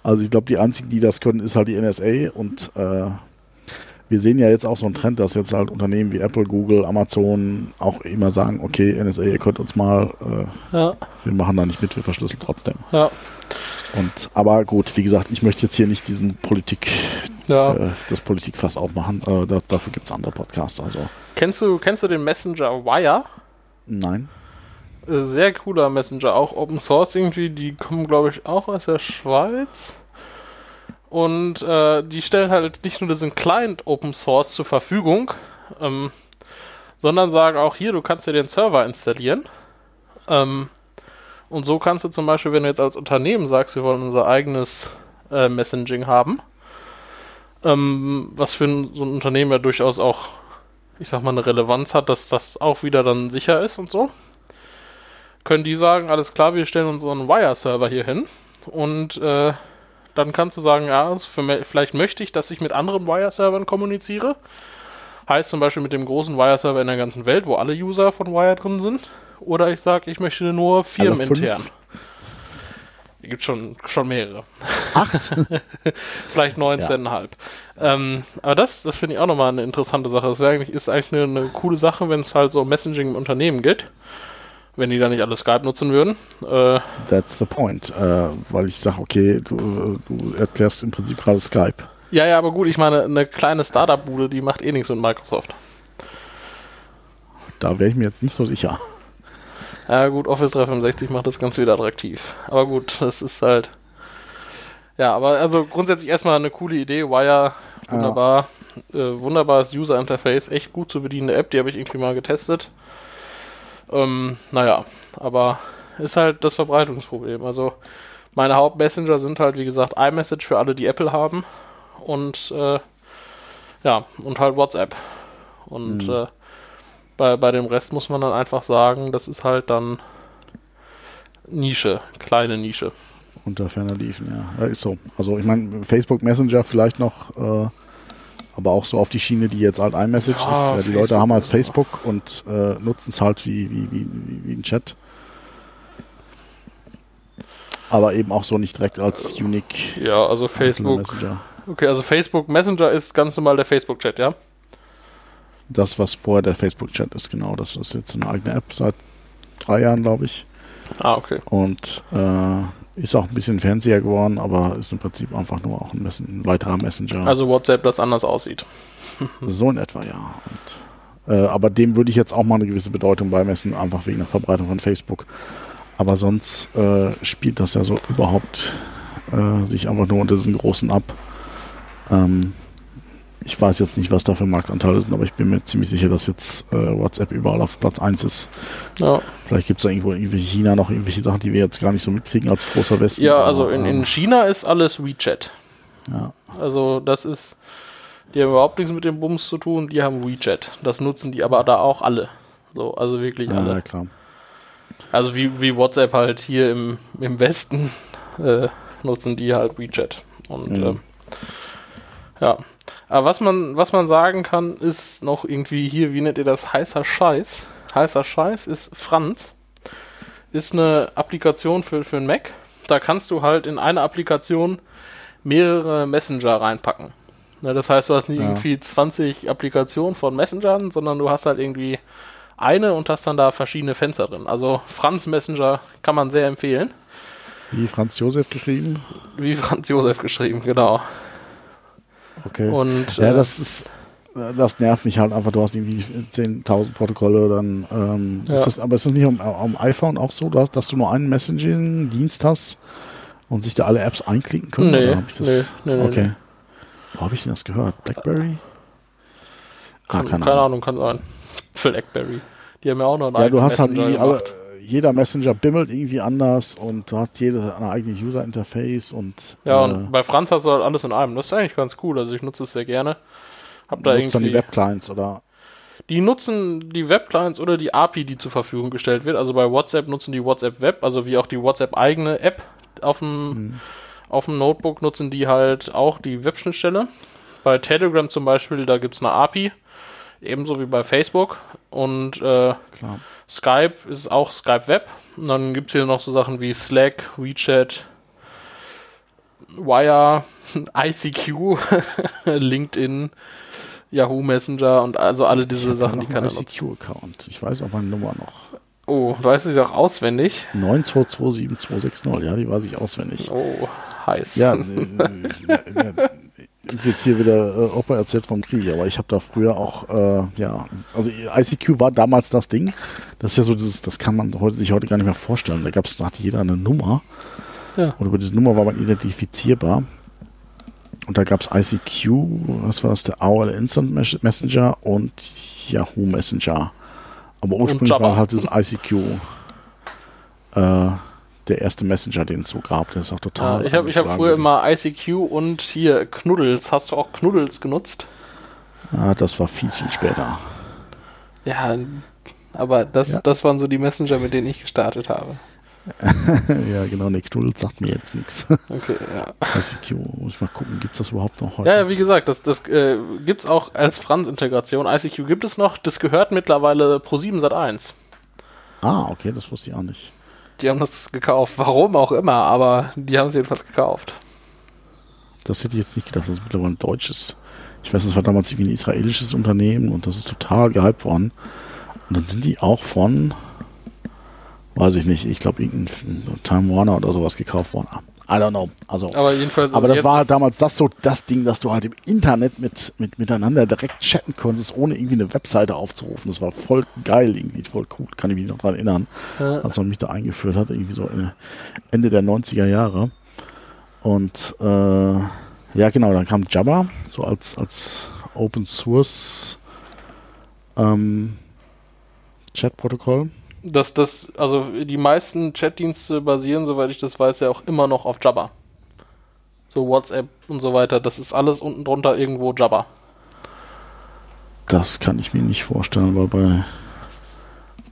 Also ich glaube, die einzigen, die das können, ist halt die NSA und äh, wir sehen ja jetzt auch so einen Trend, dass jetzt halt Unternehmen wie Apple, Google, Amazon auch immer sagen, okay, NSA, ihr könnt uns mal, äh, Ja, wir machen da nicht mit, wir verschlüsseln trotzdem. ja, Und aber gut, wie gesagt, ich möchte jetzt hier nicht diesen Politik, ja. äh, das Politikfass aufmachen. Äh, da, dafür gibt es andere Podcasts. Also Kennst du, kennst du den Messenger Wire? nein. Äh, Sehr cooler Messenger, auch Open Source irgendwie. Die kommen, glaube ich, auch aus der Schweiz. Und äh, die stellen halt nicht nur diesen Client Open Source zur Verfügung, ähm, sondern sagen auch hier, du kannst dir den Server installieren. Ähm, und so kannst du zum Beispiel, wenn du jetzt als Unternehmen sagst, wir wollen unser eigenes äh, Messaging haben, ähm, was für ein, so ein Unternehmen ja durchaus auch, ich sag mal, eine Relevanz hat, dass das auch wieder dann sicher ist und so können die sagen, alles klar, wir stellen unseren Wire-Server hier hin und äh, dann kannst du sagen, ja, vielleicht möchte ich, dass ich mit anderen Wire-Servern kommuniziere. Heißt zum Beispiel mit dem großen Wire-Server in der ganzen Welt, wo alle User von Wire drin sind. Oder ich sage, ich möchte nur firmenintern. fünf? Hier gibt schon, schon mehrere. Acht? (laughs) Vielleicht 19,5. Ähm, aber das, das finde ich auch nochmal eine interessante Sache. Das eigentlich, ist eigentlich eine, eine coole Sache, wenn es halt so Messaging im Unternehmen geht. Wenn die da nicht alle Skype nutzen würden. Äh, That's the point. Äh, weil ich sage, okay, du, du erklärst im Prinzip gerade Skype. ja, ja, aber gut, ich meine, eine kleine Startup-Bude, die macht eh nichts mit Microsoft. Da wäre ich mir jetzt nicht so sicher. Ja, gut, Office 365 macht das Ganze wieder attraktiv. Aber gut, das ist halt. Ja, aber also grundsätzlich erstmal eine coole Idee. Wire, wunderbar. Äh, wunderbares User-Interface, echt gut zu bedienende App, die habe ich irgendwie mal getestet. Ähm, naja, aber ist halt das Verbreitungsproblem. Also meine Hauptmessenger sind halt, wie gesagt, iMessage für alle, die Apple haben. Und äh, ja, und halt WhatsApp. Und Mhm. äh, bei, bei dem Rest muss man dann einfach sagen, das ist halt dann Nische, kleine Nische. Unter ferner liefen, ja. ja. Ist so. Also ich meine, Facebook Messenger vielleicht noch, äh, aber auch so auf die Schiene, die jetzt halt iMessage Ja, ist. Ja, die Facebook Leute haben halt. Facebook und äh, nutzen es halt wie, wie, wie, wie, ein Chat. Aber eben auch so nicht direkt als unique Ja, also Facebook. Messenger. Okay, also Facebook Messenger ist ganz normal der Facebook-Chat, ja? Das, was vorher der Facebook-Chat ist, genau. Das ist jetzt eine eigene App seit drei Jahren, glaube ich. Ah, okay. Und äh, ist auch ein bisschen Fernseher geworden, aber ist im Prinzip einfach nur auch ein, Messen ein weiterer Messenger. Also WhatsApp, das anders aussieht. (laughs) so in etwa, ja. Und, äh, aber dem würde ich jetzt auch mal eine gewisse Bedeutung beimessen, einfach wegen der Verbreitung von Facebook. Aber sonst äh, spielt das ja so überhaupt äh, sich einfach nur unter diesen großen ab. Ähm, ich weiß jetzt nicht, was da für Marktanteile sind, aber ich bin mir ziemlich sicher, dass jetzt äh, WhatsApp überall auf Platz 1 ist. Ja, Vielleicht gibt es da irgendwo in China noch irgendwelche Sachen, die wir jetzt gar nicht so mitkriegen als großer Westen. ja also in, ähm, in China ist alles WeChat. ja. Also das ist, die haben überhaupt nichts mit dem Bums zu tun, die haben WeChat. Das nutzen die aber da auch alle. So, also wirklich Ja, alle. klar. Also wie, wie WhatsApp halt hier im, im Westen äh, nutzen die halt WeChat. Und Mhm. ähm, ja. Aber was man, was man sagen kann, ist noch irgendwie hier, wie nennt ihr das, heißer Scheiß. Heißer Scheiß ist Franz. Ist eine Applikation für, für einen Mac. Da kannst du halt in eine Applikation mehrere Messenger reinpacken. Ne, das heißt, du hast nicht Ja. irgendwie 20 Applikationen von Messengern, sondern du hast halt irgendwie eine und hast dann da verschiedene Fenster drin. Also Franz Messenger kann man sehr empfehlen. Wie Franz Josef geschrieben. Wie Franz Josef geschrieben, genau. Okay. Und Ja, äh, das ist, das nervt mich halt einfach. Du hast irgendwie 10.000 Protokolle, dann ähm, Ja. ist das, aber ist das nicht am, am iPhone auch so, dass, dass du nur einen Messaging-Dienst hast und sich da alle Apps einklicken können? Nee, Oder ich das? nee, nee, nee, okay. nee. Wo habe ich denn das gehört? Blackberry? Ah, kann, keine, Ahnung. kann sein. (laughs) Blackberry. Die haben ja auch noch einen Ja, du hast halt irgendwie alle. Jeder Messenger bimmelt irgendwie anders und du hast jede ein eigenes User-Interface und Ja, äh, und bei Franz hast du halt alles in einem. Das ist eigentlich ganz cool. Also ich nutze es sehr gerne. Hab da nutzt dann die irgendwie. Webclients oder Die nutzen die Webclients oder die API, die zur Verfügung gestellt wird. Also bei WhatsApp nutzen die WhatsApp Web, also wie auch die WhatsApp eigene App auf dem, Mhm. auf dem Notebook nutzen die halt auch die Webschnittstelle. Bei Telegram zum Beispiel, da gibt es eine API, ebenso wie bei Facebook. Und äh. Skype ist auch Skype Web. Und dann gibt es hier noch so Sachen wie Slack, WeChat, Wire, (laughs) ICQ, (laughs) LinkedIn, Yahoo Messenger und also alle diese Ich Sachen, die keiner nutzt. ICQ-Account. Ich weiß auch meine Nummer noch. Oh, du weißt es auch auswendig. 9227260, ja, die weiß ich auswendig. Oh, heiß. Ja, (laughs) äh, äh, äh, ist jetzt hier wieder äh, Opa erzählt vom Krieg, aber ich habe da früher auch, äh, ja, also ICQ war damals das Ding. Das ist ja so dieses, das kann man heute, sich heute gar nicht mehr vorstellen. Da gab's, da hatte jeder eine Nummer. Ja. Und über diese Nummer war man identifizierbar. Und da gab's ICQ, was war das, der AOL Instant Mes- Messenger und Yahoo Messenger. Aber ursprünglich war halt das ICQ äh, der erste Messenger, den es so gab. Der ist auch Ja, total. ich habe hab früher immer ICQ und hier Knuddels. Hast du auch Knuddels genutzt? Ah, das war viel, viel später. Ja, aber das, Ja. das waren so die Messenger, mit denen ich gestartet habe. (laughs) ja, genau, Nick Knuddels sagt mir jetzt nichts. Okay, ja. ICQ, muss ich mal gucken, gibt es das überhaupt noch heute? Ja, ja, wie gesagt, das, das äh, gibt es auch als Franz-Integration. ICQ gibt es noch. Das gehört mittlerweile Pro7 Sat1. Ah, okay, das wusste ich auch nicht. Die haben das gekauft. Warum auch immer, aber die haben es jedenfalls gekauft. Das hätte ich jetzt nicht gedacht, dass es mittlerweile ein deutsches. Ich weiß, das war damals wie ein israelisches Unternehmen und das ist total gehypt worden. Und dann sind die auch von weiß ich nicht, ich glaube irgendein Time Warner oder sowas gekauft worden. I don't know. Also, aber jedenfalls. Aber also das war halt damals das so das Ding, dass du halt im Internet mit, mit miteinander direkt chatten konntest, ohne irgendwie eine Webseite aufzurufen. Das war voll geil irgendwie, voll cool. Kann ich mich noch dran erinnern, ja. als man mich da eingeführt hat, irgendwie so Ende der 90er Jahre. Und äh, ja, genau, dann kam Jabba, so als, als Open Source ähm, Chat-Protokoll dass das, also die meisten Chatdienste basieren, soweit ich das weiß, ja auch immer noch auf Jabba. So WhatsApp und so weiter, das ist alles unten drunter irgendwo Jabba. Das kann ich mir nicht vorstellen, weil bei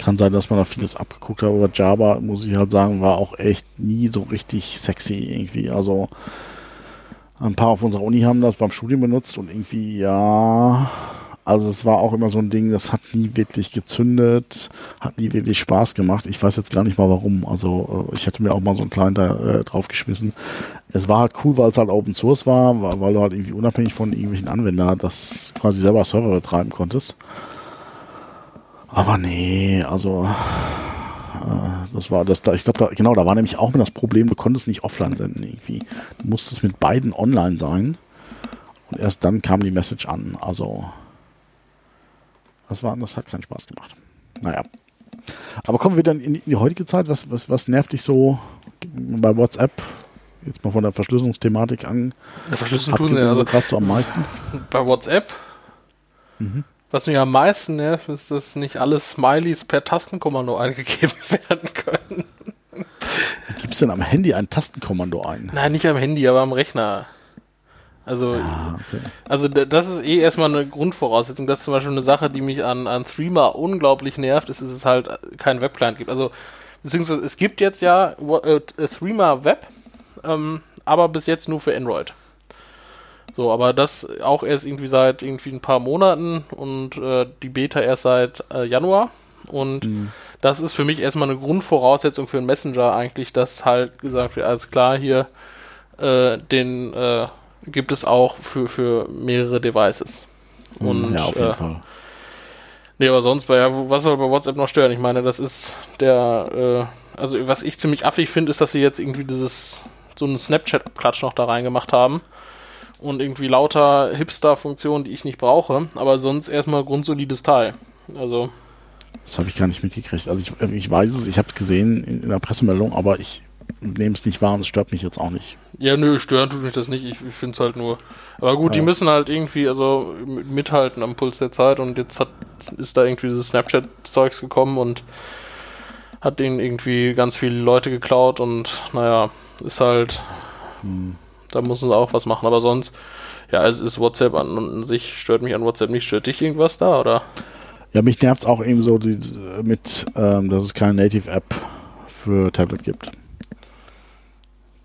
kann sein, dass man da vieles abgeguckt hat, aber Java, muss ich halt sagen, war auch echt nie so richtig sexy irgendwie. Also ein paar auf unserer Uni haben das beim Studium benutzt und irgendwie, ja, also es war auch immer so ein Ding, das hat nie wirklich gezündet, hat nie wirklich Spaß gemacht. Ich weiß jetzt gar nicht mal warum. Also äh, ich hätte mir auch mal so einen kleinen da äh, draufgeschmissen. Es war halt cool, weil es halt Open Source war, weil du halt irgendwie unabhängig von irgendwelchen Anwendern das quasi selber Server betreiben konntest. Aber nee, also äh, das war das da, ich glaube, da, genau, da war nämlich auch immer das Problem, du konntest nicht offline senden irgendwie. Du musstest mit beiden online sein. Und erst dann kam die Message an. Also das, war, das hat keinen Spaß gemacht. Naja. Aber kommen wir dann in, die heutige Zeit. Was, was, was nervt dich so bei WhatsApp? Jetzt mal von der Verschlüsselungsthematik an. Ja, Verschlüsselung tun sie also gerade so am meisten. (laughs) Bei WhatsApp? Mhm. Was mich am meisten nervt, ist, dass nicht alle Smileys per Tastenkommando eingegeben (laughs) werden können. Gibt es denn am Handy ein Tastenkommando ein? Nein, nicht am Handy, aber am Rechner. Also, ja, okay. also das ist eh erstmal eine Grundvoraussetzung. Das ist zum Beispiel eine Sache, die mich an, an Threema unglaublich nervt, ist, dass es halt kein Webclient gibt. Also, beziehungsweise es gibt jetzt ja äh, Threema Web, ähm, aber bis jetzt nur für Android. So, aber das auch erst irgendwie seit irgendwie ein paar Monaten und äh, die Beta erst seit äh, Januar. Und mhm. das ist für mich erstmal eine Grundvoraussetzung für einen Messenger eigentlich, dass halt gesagt wird, alles klar, hier äh, den äh, gibt es auch für, für mehrere Devices. Hm, Und, ja, auf jeden äh, Fall. Nee, aber sonst, bei, was soll bei WhatsApp noch stören? Ich meine, das ist der, äh, also was ich ziemlich affig finde, ist, dass sie jetzt irgendwie dieses, so einen Snapchat-Klatsch noch da reingemacht haben. Und irgendwie lauter Hipster-Funktionen, die ich nicht brauche, aber sonst erstmal grundsolides Teil. Also. Das habe ich gar nicht mitgekriegt. Also ich, ich weiß es, ich habe es gesehen in, in der Pressemeldung, aber ich nehme es nicht wahr es stört mich jetzt auch nicht. Ja, nö, stören tut mich das nicht. Ich, ich finde es halt nur. Aber gut, ja. die müssen halt irgendwie also mithalten am Puls der Zeit und jetzt hat, ist da irgendwie dieses Snapchat-Zeugs gekommen und hat denen irgendwie ganz viele Leute geklaut und naja, ist halt. Hm. Da müssen sie auch was machen, aber sonst, ja, es ist WhatsApp an, an sich, stört mich an WhatsApp nicht. Stört dich irgendwas da, oder? Ja, mich nervt es auch eben so die, mit, ähm, dass es keine Native-App für Tablet gibt.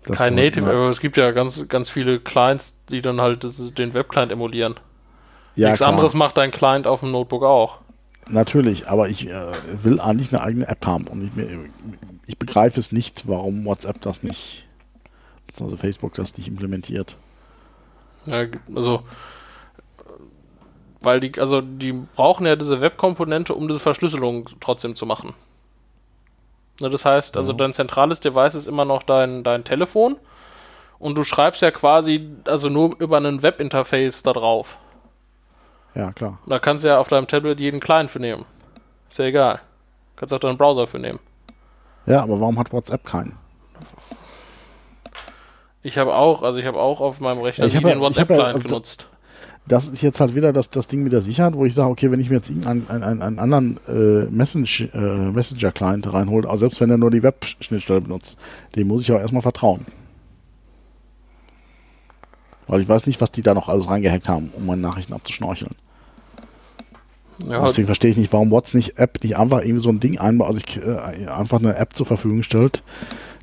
Das Kein Native, aber es gibt ja ganz, ganz viele Clients, die dann halt den Webclient emulieren. Ja, Nichts klar. anderes macht dein Client auf dem Notebook auch. Natürlich, aber ich äh, will eigentlich eine eigene App haben und ich, ich begreife es nicht, warum WhatsApp das nicht, beziehungsweise Facebook das nicht implementiert. Ja, also, weil die, also die brauchen ja diese Webkomponente, um diese Verschlüsselung trotzdem zu machen. Ne, das heißt, also dein zentrales Device ist immer noch dein, dein Telefon und du schreibst ja quasi also nur über ein Webinterface da drauf. Ja, klar. da kannst du ja auf deinem Tablet jeden Client für nehmen. Ist ja egal. Kannst auch deinen Browser für nehmen. Ja, aber warum hat WhatsApp keinen? Ich habe auch, also ich habe auch auf meinem Rechner ja, den WhatsApp-Client ja, also benutzt das ist jetzt halt wieder das, das Ding mit der Sicherheit, wo ich sage, okay, wenn ich mir jetzt einen, einen, einen anderen äh, Message, äh, Messenger-Client reinhole, also selbst wenn er nur die Web-Schnittstelle benutzt, dem muss ich auch erstmal vertrauen. Weil ich weiß nicht, was die da noch alles reingehackt haben, um meine Nachrichten abzuschnorcheln. Ja, Deswegen verstehe ich nicht, warum WhatsApp nicht App nicht einfach irgendwie so ein Ding einbaut, also ich, äh, einfach eine App zur Verfügung stellt,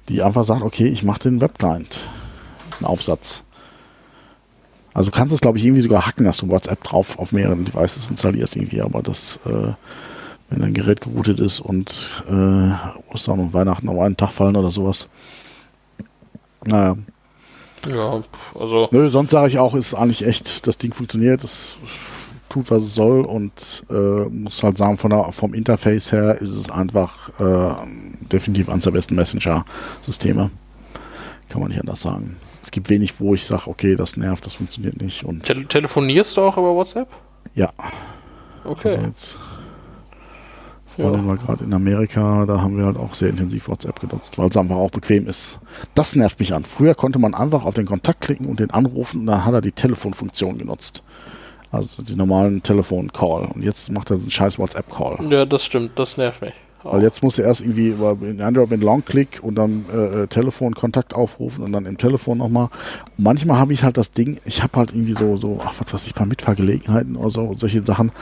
die einfach sagt, okay, ich mache den Web-Client. Einen Aufsatz. Also du kannst es, glaube ich, irgendwie sogar hacken, dass du WhatsApp drauf auf mehreren Devices installierst irgendwie, aber das, äh, wenn dein Gerät geroutet ist und äh, Ostern und Weihnachten auf einen Tag fallen oder sowas. Naja. Ja, also. Nö, sonst sage ich auch, ist eigentlich echt, das Ding funktioniert. Das tut, was es soll und äh, muss halt sagen, von der, vom Interface her ist es einfach äh, definitiv eines der besten Messenger-Systeme. Kann man nicht anders sagen. Es gibt wenig, wo ich sage, okay, das nervt, das funktioniert nicht. Und Tele telefonierst du auch über WhatsApp? ja, Okay. also jetzt Freundin war gerade in Amerika, da haben wir halt auch sehr intensiv WhatsApp genutzt, weil es einfach auch bequem ist. Das nervt mich an. Früher konnte man einfach auf den Kontakt klicken und den anrufen und dann hat er die Telefonfunktion genutzt. Also die normalen Telefon-Call. Und jetzt macht er einen scheiß WhatsApp-Call. ja, das stimmt, das nervt mich. Weil jetzt muss er erst irgendwie über in Android mit Long-Click und dann äh, äh, Telefonkontakt aufrufen und dann im Telefon nochmal. Manchmal habe ich halt das Ding, ich habe halt irgendwie so, so, ach was weiß ich, bei Mitfahrgelegenheiten oder so, solche Sachen,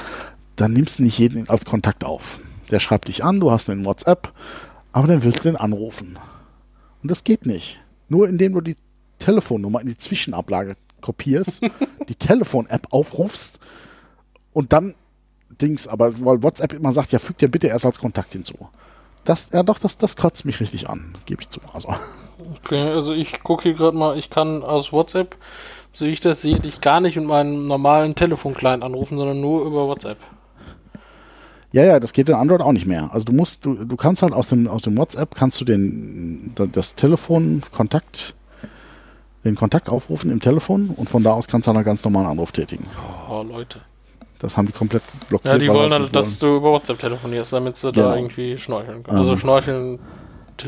dann nimmst du nicht jeden als Kontakt auf. Der schreibt dich an, du hast einen WhatsApp, aber dann willst du den anrufen. Und das geht nicht. Nur indem du die Telefonnummer in die Zwischenablage kopierst, (laughs) die Telefon-App aufrufst und dann Dings, aber weil WhatsApp immer sagt, ja, füg dir bitte erst als Kontakt hinzu. Das, ja doch, das, das kotzt mich richtig an, gebe ich zu. Also, Okay, also ich gucke hier gerade mal, ich kann aus WhatsApp, so wie ich das sehe, dich gar nicht mit meinem normalen Telefonclient anrufen, sondern nur über WhatsApp. ja, ja, das geht in Android auch nicht mehr. Also du musst, du, du kannst halt aus dem, aus dem WhatsApp kannst du den, das Telefon, Kontakt, den Kontakt aufrufen im Telefon und von da aus kannst du dann einen ganz normalen Anruf tätigen. Oh, Leute. Das haben die komplett blockiert. Ja, die wollen halt halt, dass du über WhatsApp telefonierst, damit sie Genau. da irgendwie schnorcheln können. Also Ähm. schnorcheln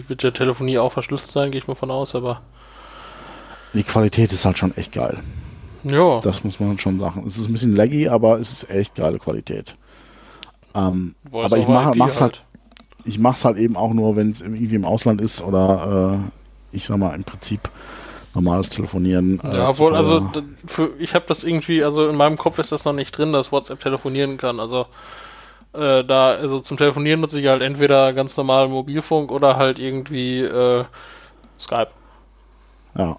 wird der Telefonie auch verschlüsselt sein, gehe ich mal von aus, aber Die Qualität ist halt schon echt geil. ja. Das muss man schon sagen. Es ist ein bisschen laggy, aber es ist echt geile Qualität. Ähm, aber ich mache, IP mach's halt, ich mach's halt eben auch nur, wenn es irgendwie im Ausland ist oder äh, ich sag mal im Prinzip normales Telefonieren. äh, Ja, obwohl, also für, ich habe das irgendwie, also in meinem Kopf ist das noch nicht drin, dass WhatsApp telefonieren kann. Also äh, da, also zum Telefonieren nutze ich halt entweder ganz normal Mobilfunk oder halt irgendwie äh, Skype. Ja.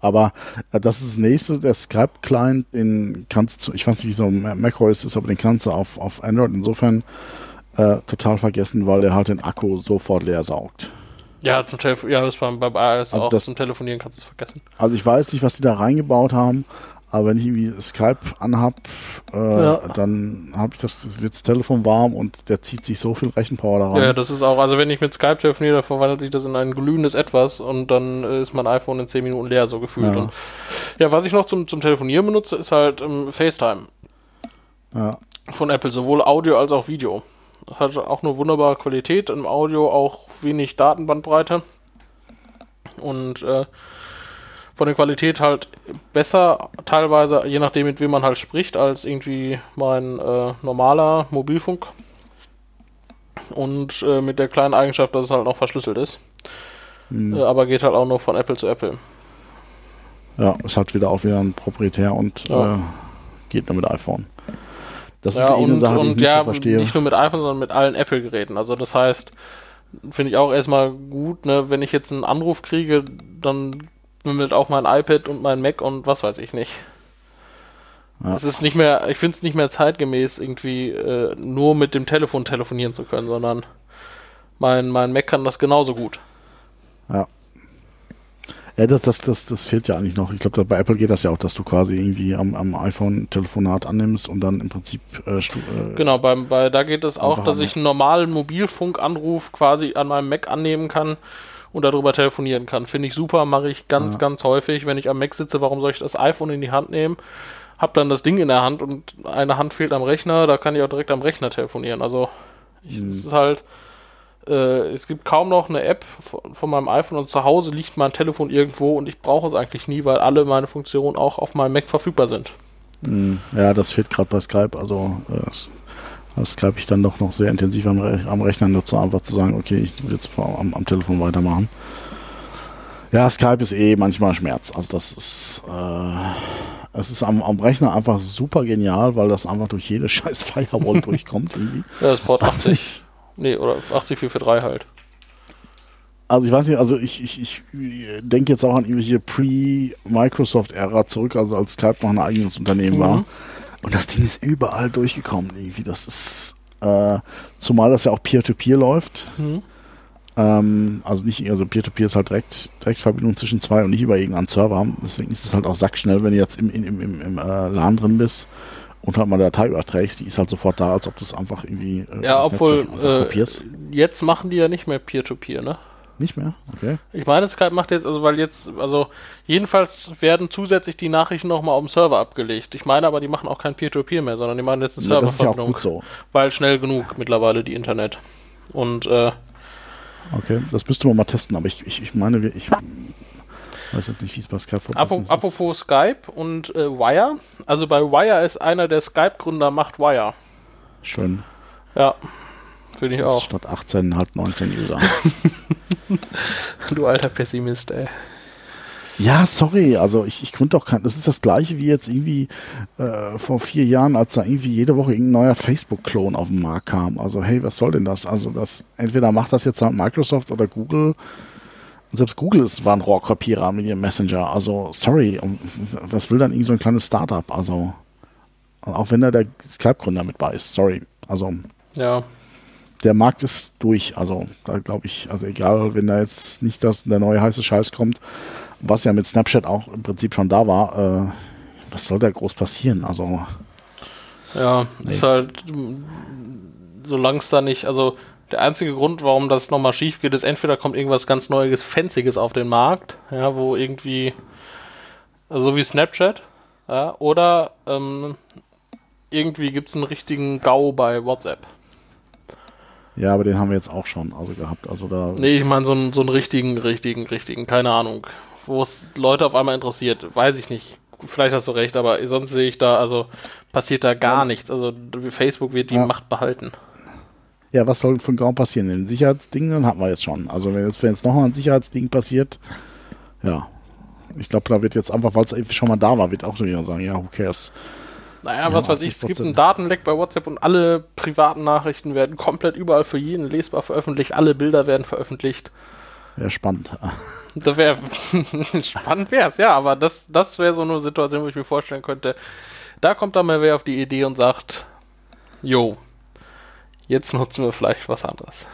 Aber äh, das ist das nächste, der Skype-Client, den kannst du, ich weiß nicht, wie so ein macOS ist, aber den kannst du auf, auf Android insofern äh, total vergessen, weil der halt den Akku sofort leer saugt. Ja, zum Telefon, ja, das war beim iOS Also auch. das- zum Telefonieren kannst du es vergessen. Also ich weiß nicht, was die da reingebaut haben, aber wenn ich irgendwie Skype anhab, äh, Ja. dann habe ich das, das wird das Telefon warm und der zieht sich so viel Rechenpower da rein. Ja, das ist auch, also wenn ich mit Skype telefoniere, dann verwandelt sich das in ein glühendes Etwas und dann äh, ist mein iPhone in 10 Minuten leer, so gefühlt. Ja. Und, ja, was ich noch zum, zum Telefonieren benutze, ist halt ähm, FaceTime ja. von Apple, sowohl Audio als auch Video. Hat auch eine wunderbare Qualität, im Audio auch wenig Datenbandbreite und äh, von der Qualität halt besser, teilweise, je nachdem, mit wem man halt spricht, als irgendwie mein äh, normaler Mobilfunk. Und äh, mit der kleinen Eigenschaft, dass es halt noch verschlüsselt ist. Hm. Äh, aber geht halt auch nur von Apple zu Apple. ja, ist halt wieder auch wieder ein proprietär und Ja. äh, geht nur mit iPhone. Das ja, ist eh eine und, Sache, die ich nicht ja, so verstehe. nicht nur mit iPhone, sondern mit allen Apple-Geräten. Also das heißt, finde ich auch erstmal gut, ne, wenn ich jetzt einen Anruf kriege, dann bimmelt auch mein iPad und mein Mac und was weiß ich nicht. Ja. Es ist nicht mehr, ich finde es nicht mehr zeitgemäß, irgendwie äh, nur mit dem Telefon telefonieren zu können, sondern mein, mein Mac kann das genauso gut. Ja, das, das, das, das fehlt ja eigentlich noch. Ich glaube, bei Apple geht das ja auch, dass du quasi irgendwie am, am iPhone Telefonat annimmst und dann im Prinzip äh, äh, Genau, beim, bei, da geht es auch, dass ich einen normalen Mobilfunkanruf quasi an meinem Mac annehmen kann und darüber telefonieren kann. Finde ich super, mache ich ganz, Ja. ganz häufig. Wenn ich am Mac sitze, warum soll ich das iPhone in die Hand nehmen? Hab dann das Ding in der Hand und eine Hand fehlt am Rechner, da kann ich auch direkt am Rechner telefonieren. Also ich, es ist halt, äh, es gibt kaum noch eine App von, von meinem iPhone und zu Hause liegt mein Telefon irgendwo und ich brauche es eigentlich nie, weil alle meine Funktionen auch auf meinem Mac verfügbar sind. mh, ja, das fehlt gerade bei Skype. Also äh, Skype ich dann doch noch sehr intensiv am, Re am Rechner nutze, einfach zu sagen, okay, ich will jetzt am, am Telefon weitermachen. Ja, Skype ist eh manchmal Schmerz. Also das ist, äh, es ist am, am Rechner einfach super genial, weil das einfach durch jede (laughs) scheiß Firewall (laughs) durchkommt irgendwie. Ja, das Port 80. (laughs) Nee, oder 80443 halt. Also ich weiß nicht, also ich, ich, ich denke jetzt auch an irgendwelche Pre-Microsoft-Ära zurück, also als Skype noch ein eigenes Unternehmen Mhm. war. Und das Ding ist überall durchgekommen irgendwie. Das ist, äh, zumal das ja auch Peer-to-Peer läuft. Mhm. Ähm, also nicht, also Peer-to-Peer ist halt direkt, Direktverbindung zwischen zwei und nicht über irgendeinen Server. Deswegen ist es halt auch sackschnell, wenn du jetzt im, im, im, im äh, LAN drin bist und halt mal eine Datei überträgst, die ist halt sofort da, als ob du es einfach irgendwie äh, ja, obwohl äh, jetzt machen die ja nicht mehr Peer-to-Peer, -Peer, ne? Nicht mehr? Okay. Ich meine, Skype macht jetzt, also weil jetzt, also jedenfalls werden zusätzlich die Nachrichten nochmal auf dem Server abgelegt. Ich meine aber, die machen auch kein Peer-to-Peer -Peer mehr, sondern die machen jetzt eine ja, Serververbindung. Ja so. Weil schnell genug mittlerweile die Internet. Und äh, Okay, das müsste man mal testen, aber ich, ich, ich meine, ich weiß jetzt nicht, wie es bei Skype Apropos ist. Apropos Skype und äh, Wire. Also bei Wire ist einer der Skype-Gründer macht Wire. Schön. Ja, finde ich auch. Statt 18 halt 19 User. (laughs) du alter Pessimist, ey. Ja, sorry, also ich, ich konnte auch kein, das ist das gleiche wie jetzt irgendwie äh, vor vier Jahren, als da irgendwie jede Woche irgendein neuer Facebook-Klon auf den Markt kam. Also hey, was soll denn das? Also das, entweder macht das jetzt halt Microsoft oder Google. Und selbst Google ist, war ein Rohrkrepierer mit ihrem Messenger. Also sorry, was will dann irgend so ein kleines Startup? Also auch wenn da der Skype-Gründer mit bei ist, sorry. Also ja. Der Markt ist durch, also da glaube ich, also egal, wenn da jetzt nicht das, der neue heiße Scheiß kommt, was ja mit Snapchat auch im Prinzip schon da war, äh, was soll da groß passieren? Also. Ja, nee. ist halt, solange es da nicht, also der einzige Grund, warum das nochmal schief geht, ist entweder kommt irgendwas ganz Neues, Fancyes auf den Markt, ja, wo irgendwie, also so wie Snapchat, ja, oder ähm, irgendwie gibt es einen richtigen GAU bei WhatsApp. Ja, aber den haben wir jetzt auch schon also gehabt. Also da nee, ich meine so einen, so einen richtigen, richtigen, richtigen, keine Ahnung wo es Leute auf einmal interessiert. Weiß ich nicht. Vielleicht hast du recht, aber sonst sehe ich da, also passiert da gar ja. nichts. Also Facebook wird die ja. Macht behalten. Ja, was soll von Graum passieren? Ein Sicherheitsding, dann hatten wir jetzt schon. Also wenn jetzt, wenn jetzt nochmal ein Sicherheitsding passiert, ja. Ich glaube, da wird jetzt einfach, weil es schon mal da war, wird auch wieder sagen, ja, who cares. Naja, ja, was weiß ich, es gibt einen Datenleck bei WhatsApp und alle privaten Nachrichten werden komplett überall für jeden lesbar veröffentlicht, alle Bilder werden veröffentlicht. Wäre spannend. Das wäre (laughs) spannend wäre es, ja, aber das, das wäre so eine Situation, wo ich mir vorstellen könnte, da kommt dann mal wer auf die Idee und sagt, jo, jetzt nutzen wir vielleicht was anderes.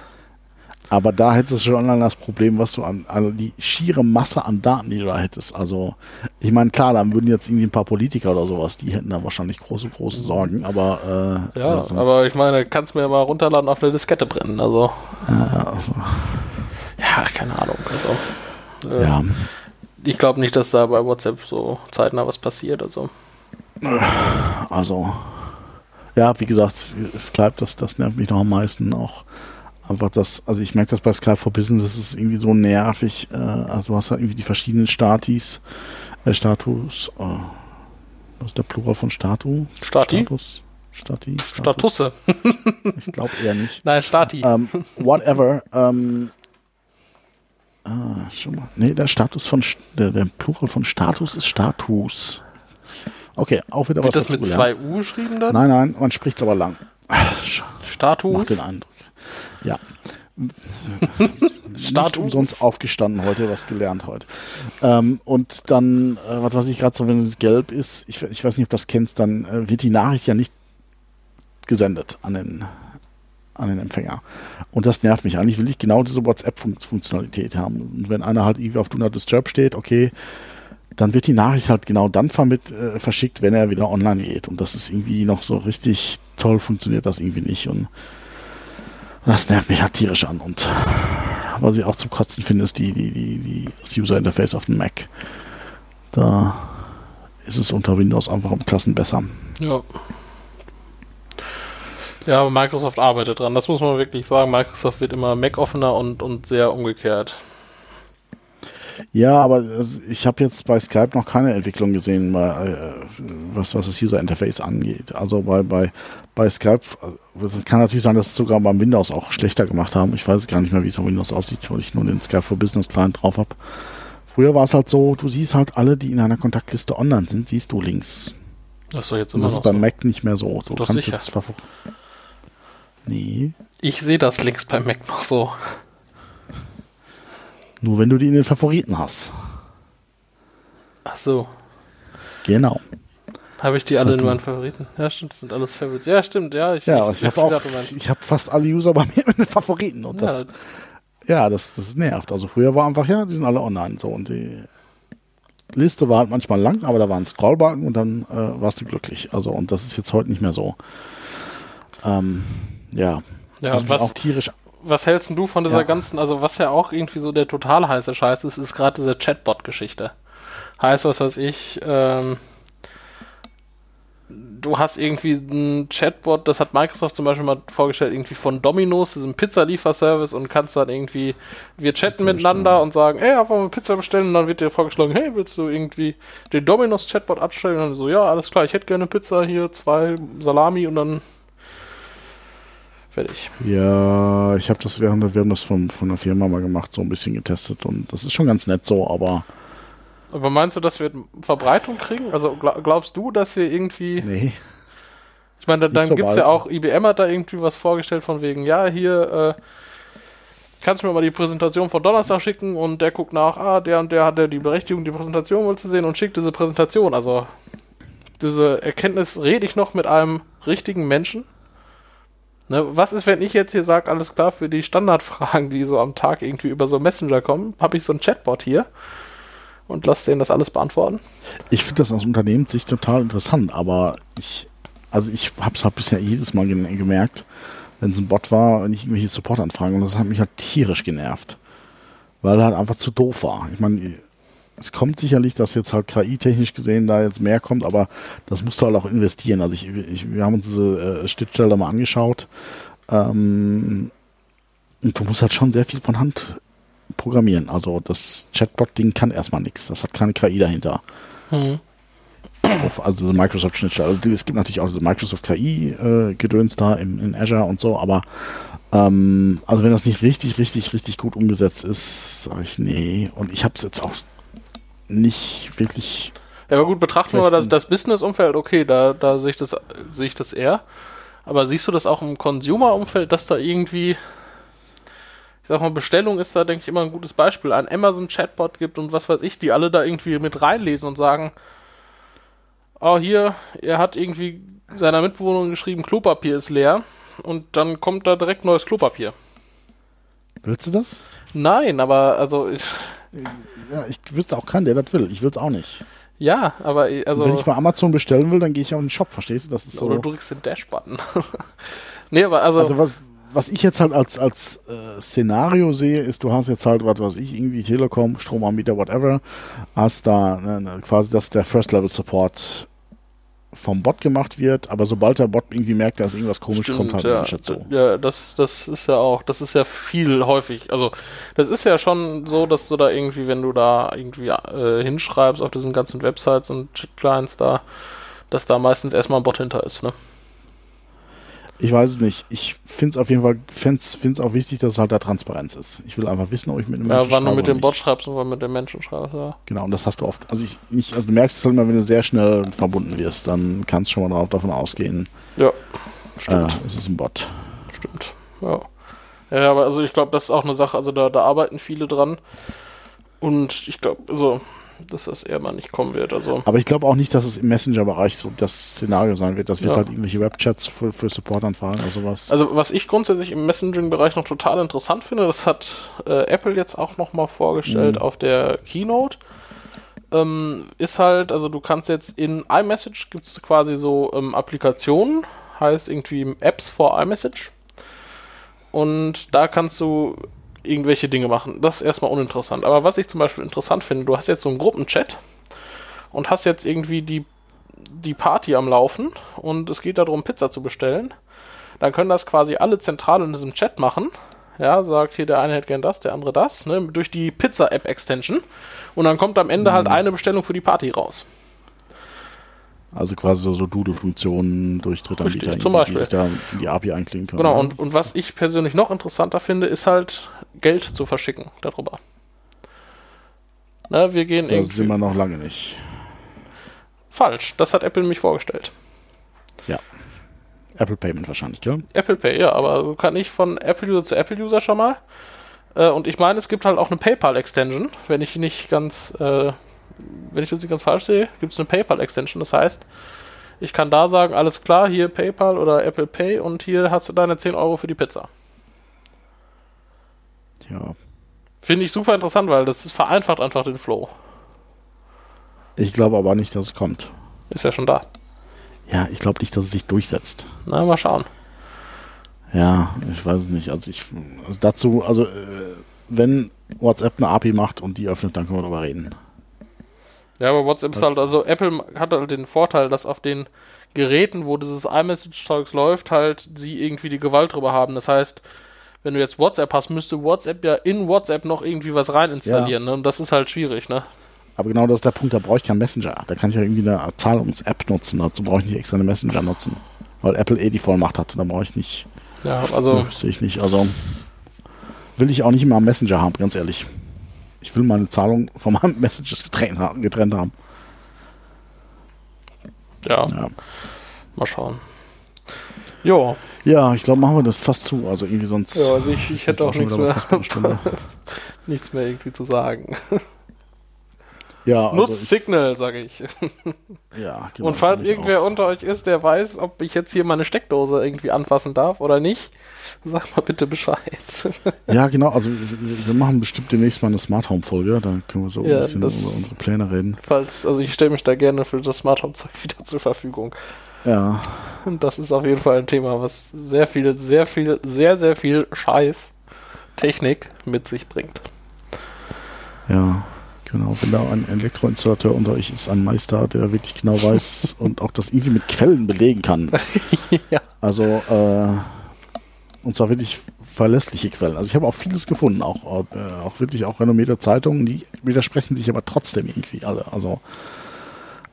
Aber da hättest du schon das Problem, was du an, also die schiere Masse an Daten, die du da hättest. Also, ich meine, klar, dann würden jetzt irgendwie ein paar Politiker oder sowas, die hätten dann wahrscheinlich große, große Sorgen, aber. Äh, ja, ja aber ich meine, kannst mir mal runterladen auf eine Diskette brennen, also. Ja, also. Ja, keine Ahnung. Also, äh, ja. Ich glaube nicht, dass da bei WhatsApp so zeitnah was passiert. Also, also ja, wie gesagt, Skype, das, das nervt mich noch am meisten auch. Einfach das, also ich merke das bei Skype for Business, das ist irgendwie so nervig. Äh, also du hast halt irgendwie die verschiedenen Statis, äh, Status, äh, was ist der Plural von Statu? Stati? Status. Stati? Status. Statusse. (laughs) ich glaube eher nicht. Nein, Stati. Ähm, whatever. Ähm, Ah, schon mal. Nee, der Status von der, der Plural von Status ist Status. Okay, auch wieder Wird was. Wird das mit zwei U geschrieben dann? Nein, nein, man spricht es aber lang. Status. Macht den Eindruck. Ja. (laughs) Status. umsonst aufgestanden heute, was gelernt heute. Ähm, und dann, äh, was weiß ich gerade so, wenn es gelb ist, ich, ich weiß nicht, ob du das kennst, dann äh, wird die Nachricht ja nicht gesendet an den an den Empfänger. Und das nervt mich. Eigentlich will ich genau diese WhatsApp-Funktionalität haben. Und wenn einer halt irgendwie auf Do Not Disturb steht, okay, dann wird die Nachricht halt genau dann vermit, äh, verschickt, wenn er wieder online geht. Und das ist irgendwie noch so richtig toll, funktioniert das irgendwie nicht. Und das nervt mich halt tierisch an. Und was ich auch zum Kotzen finde, ist die, die, die, die das User Interface auf dem Mac. Da ist es unter Windows einfach um Klassen besser. Ja. Ja, aber Microsoft arbeitet dran. Das muss man wirklich sagen. Microsoft wird immer Mac-offener und, und sehr umgekehrt. Ja, aber ich habe jetzt bei Skype noch keine Entwicklung gesehen, äh, was, was das User Interface angeht. Also bei, bei, bei Skype, äh, es kann natürlich sein, dass es sogar beim Windows auch schlechter gemacht haben. Ich weiß gar nicht mehr, wie es auf Windows aussieht, weil ich nur den Skype for Business Client drauf habe. Früher war es halt so, du siehst halt alle, die in einer Kontaktliste online sind, siehst du links. Das jetzt immer Das ist beim so. Mac nicht mehr so. So kannst sicher. jetzt Nee. Ich sehe das links beim Mac noch so. Nur wenn du die in den Favoriten hast. Ach so. Genau. Habe ich die das alle in meinen Favoriten? Ja, stimmt, das sind alles Favorites. Ja, stimmt, ja. Ich, ja, ich, ich habe auch, ich habe fast alle User bei mir in den Favoriten und ja. das, ja, das, das nervt. Also früher war einfach, ja, die sind alle online so und die, Liste war halt manchmal lang, aber da war ein Scrollbalken und dann äh, warst du glücklich. Also, und das ist jetzt heute nicht mehr so. Ähm, ja. Ja, was, auch tierisch. Was hältst du von dieser ja. ganzen, also was ja auch irgendwie so der total heiße Scheiß ist, ist gerade diese Chatbot-Geschichte. Heißt, was weiß ich, ähm, du hast irgendwie ein Chatbot, das hat Microsoft zum Beispiel mal vorgestellt, irgendwie von Domino's, diesem Pizza-Lieferservice und kannst dann irgendwie, wir chatten miteinander und sagen, hey, wollen wir Pizza bestellen? Und dann wird dir vorgeschlagen, hey, willst du irgendwie den Domino's-Chatbot abstellen? Und dann so, ja, alles klar, ich hätte gerne Pizza hier, zwei Salami und dann fertig. Ja, ich habe das, haben, wir haben das von, von der Firma mal gemacht, so ein bisschen getestet und das ist schon ganz nett so, aber aber meinst du, dass wir Verbreitung kriegen? Also glaubst du, dass wir irgendwie. Nee. Ich meine, dann, so gibt es ja auch, IBM hat da irgendwie was vorgestellt von wegen, ja, hier, äh, kannst du mir mal die Präsentation von Donnerstag schicken und der guckt nach, ah, der und der hat ja die Berechtigung, die Präsentation wohl zu sehen und schickt diese Präsentation. Also diese Erkenntnis rede ich noch mit einem richtigen Menschen. Ne, was ist, wenn ich jetzt hier sage, alles klar, für die Standardfragen, die so am Tag irgendwie über so Messenger kommen, habe ich so ein Chatbot hier und lass denen das alles beantworten. Ich finde das aus Unternehmenssicht total interessant, aber ich, also ich habe es halt bisher jedes Mal gemerkt, wenn es ein Bot war, wenn ich irgendwelche Supportanfragen und das hat mich halt tierisch genervt, weil er halt einfach zu doof war. Ich meine, es kommt sicherlich, dass jetzt halt KI-technisch gesehen da jetzt mehr kommt, aber das musst du halt auch investieren. Also ich, ich wir haben uns diese äh, Schnittstelle mal angeschaut. Ähm, und du musst halt schon sehr viel von Hand programmieren. Also das Chatbot-Ding kann erstmal nichts. Das hat keine KI dahinter. Mhm. Also diese Microsoft-Schnittstelle. Also es gibt natürlich auch diese Microsoft KI-Gedöns äh, da im, in Azure und so, aber ähm, also wenn das nicht richtig, richtig, richtig gut umgesetzt ist, sage ich nee. Und ich habe es jetzt auch nicht wirklich. Ja, aber gut, betrachten wir das, das Business-Umfeld, okay, da, da sehe ich, das, sehe ich das eher. Aber siehst du das auch im Consumer-Umfeld, dass da irgendwie ich sag mal, Bestellung ist da, denke ich, immer ein gutes Beispiel. Ein Amazon-Chatbot gibt und was weiß ich, die alle da irgendwie mit reinlesen und sagen, oh, hier, er hat irgendwie seiner Mitbewohnerin geschrieben, Klopapier ist leer und dann kommt da direkt neues Klopapier. Willst du das? Nein, aber also. Ich, ja, ich wüsste auch keinen, der das will. Ich will es auch nicht. Ja, aber also. Wenn ich bei Amazon bestellen will, dann gehe ich auf den Shop, verstehst du? Das ist so. Oder du drückst den Dash-Button. (laughs) nee, aber also. Also was, was ich jetzt halt als, als äh, Szenario sehe, ist, du hast jetzt halt, was weiß ich, irgendwie Telekom, Stromanbieter, whatever, hast da ne, ne, quasi, dass der First-Level-Support vom Bot gemacht wird, aber sobald der Bot irgendwie merkt, da ist irgendwas komisch, Stimmt, kommt halt ja. ein dazu. Ja, das, das ist ja auch, das ist ja viel häufig. Also, das ist ja schon so, dass du da irgendwie, wenn du da irgendwie äh, hinschreibst auf diesen ganzen Websites und Chat-Clients da, dass da meistens erstmal ein Bot hinter ist, ne? Ich weiß es nicht. Ich finde es auf jeden Fall find's, find's auch wichtig, dass es halt da Transparenz ist. Ich will einfach wissen, ob ich mit einem ja, Menschen schreibe. Ja, wann du mit dem Bot schreibst und wann mit dem Menschen schreibst, ja. Genau, und das hast du oft. Also, ich, ich, also du merkst es halt immer, wenn du sehr schnell verbunden wirst, dann kannst du schon mal davon ausgehen. Ja, stimmt. Äh, es ist ein Bot. Stimmt, ja. Ja, aber also ich glaube, das ist auch eine Sache, also da, da arbeiten viele dran. Und ich glaube, also dass das eher mal nicht kommen wird. Also. Aber ich glaube auch nicht, dass es im Messenger-Bereich so das Szenario sein wird. Das wird ja. halt irgendwelche Webchats für, für Support-Anfragen oder sowas. Also was ich grundsätzlich im Messaging-Bereich noch total interessant finde, das hat äh, Apple jetzt auch nochmal vorgestellt mhm. auf der Keynote. Ähm, ist halt, also du kannst jetzt in iMessage gibt es quasi so ähm, Applikationen, heißt irgendwie Apps for iMessage. Und da kannst du irgendwelche Dinge machen. Das ist erstmal uninteressant. Aber was ich zum Beispiel interessant finde, du hast jetzt so einen Gruppenchat und hast jetzt irgendwie die, die Party am Laufen und es geht darum, Pizza zu bestellen. Dann können das quasi alle zentral in diesem Chat machen. Ja, sagt hier der eine hätte gern das, der andere das, ne, durch die Pizza-App-Extension. Und dann kommt am Ende halt mhm. halt eine Bestellung für die Party raus. Also quasi so, so Doodle-Funktionen durch Drittanbieter, Richtig, zum Beispiel. die sich da in die API einklinken können. Genau, und, und was ich persönlich noch interessanter finde, ist halt Geld zu verschicken darüber. Na, wir gehen da irgendwie. sind wir noch lange nicht. Falsch, das hat Apple nämlich vorgestellt. Ja. Apple Payment wahrscheinlich, gell? Apple Pay, ja, aber du kannst nicht von Apple-User zu Apple-User schon mal. Äh, und ich meine, es gibt halt auch eine PayPal-Extension, wenn ich nicht ganz äh, wenn ich das nicht ganz falsch sehe, gibt es eine PayPal-Extension. Das heißt, ich kann da sagen, alles klar, hier PayPal oder Apple Pay und hier hast du deine 10 Euro für die Pizza. Ja. Finde ich super interessant, weil das ist vereinfacht einfach den Flow. Ich glaube aber nicht, dass es kommt. Ist ja schon da. Ja, ich glaube nicht, dass es sich durchsetzt. Na, mal schauen. Ja, ich weiß es nicht. Also ich also dazu, also äh, wenn WhatsApp eine API macht und die öffnet, dann können wir darüber reden. Ja, aber WhatsApp ist halt, also Apple hat halt den Vorteil, dass auf den Geräten, wo dieses iMessage-Zeugs läuft, halt sie irgendwie die Gewalt drüber haben. Das heißt, wenn du jetzt WhatsApp hast, müsste WhatsApp ja in WhatsApp noch irgendwie was rein installieren. Ne? Und das ist halt schwierig, ne? Aber genau das ist der Punkt, da brauche ich keinen Messenger. Da kann ich ja irgendwie eine Zahlungs-App nutzen. Dazu brauche ich nicht extra eine Messenger nutzen. Weil Apple eh die Vollmacht hat. Da brauche ich nicht. Ja, also. Sehe ich nicht. Also will ich auch nicht immer am Messenger haben, ganz ehrlich. Ich will meine Zahlung von meinen (laughs) Messages getrennt, getrennt haben. Ja, Ja, mal schauen. Jo, ja ich glaube, machen wir das fast zu. Also irgendwie sonst. ja, also ich, ich hätte auch nichts mehr, (laughs) nichts mehr irgendwie zu sagen. (laughs) Ja, also Nutzt Signal, sage ich. ja, genau, Und falls irgendwer unter euch ist, der weiß, ob ich jetzt hier meine Steckdose irgendwie anfassen darf oder nicht, sag mal bitte Bescheid. Ja, genau. Also wir, wir machen bestimmt demnächst mal eine Smart Home Folge. Da können wir so Ja, ein bisschen über unsere Pläne reden. Falls, also ich stelle mich da gerne für das Smart Home Zeug wieder zur Verfügung. Ja, Und das ist auf jeden Fall ein Thema, was sehr viel, sehr viel, sehr, sehr viel Scheiß Technik mit sich bringt. ja. Genau, wenn da ein Elektroinstallateur unter euch ist, ein Meister, der wirklich genau weiß (laughs) und auch das irgendwie mit Quellen belegen kann. ja. Also, äh, und zwar wirklich verlässliche Quellen. Also ich habe auch vieles gefunden, auch, äh, auch wirklich auch renommierte Zeitungen, die widersprechen sich aber trotzdem irgendwie alle. Also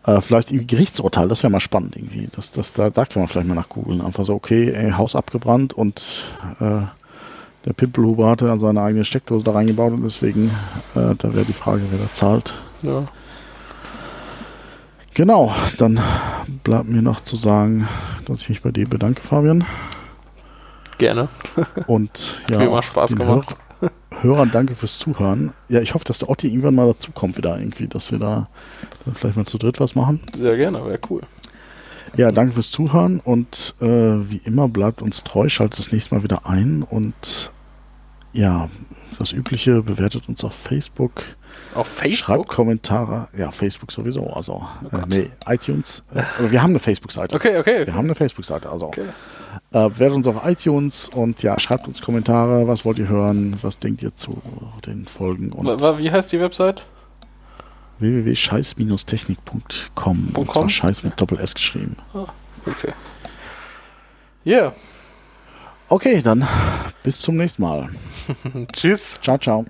äh, vielleicht irgendwie Gerichtsurteil, das wäre mal spannend irgendwie. Das, das, da, da kann man vielleicht mal nach googeln. Einfach so, okay, ey, Haus abgebrannt und äh, der Pimpelhuber hatte seine eigene Steckdose da reingebaut und deswegen, äh, da wäre die Frage, wer da zahlt. ja. Genau, dann bleibt mir noch zu sagen, dass ich mich bei dir bedanke, Fabian. Gerne. Und ja, Hat mir immer Spaß gemacht. Hör Hörern danke fürs Zuhören. Ja, ich hoffe, dass der Otti irgendwann mal dazukommt wieder irgendwie, dass wir da vielleicht mal zu dritt was machen. Sehr gerne, wäre cool. Ja, danke fürs Zuhören und äh, wie immer bleibt uns treu, schaltet das nächste Mal wieder ein und ja, das Übliche, bewertet uns auf Facebook, Auf schreibt Facebook? Kommentare, ja, Facebook sowieso, also Oh äh, nee, iTunes, äh, aber wir haben eine Facebook-Seite. Okay, okay. Wir haben eine Facebook-Seite, also okay. Äh, bewertet uns auf iTunes und ja, schreibt uns Kommentare, was wollt ihr hören, was denkt ihr zu den Folgen und Wie heißt die Website? www.scheiß-technik.com und zwar Scheiß mit Doppel-S geschrieben. Okay. Yeah. Okay, dann bis zum nächsten Mal. (laughs) Tschüss. Ciao, ciao.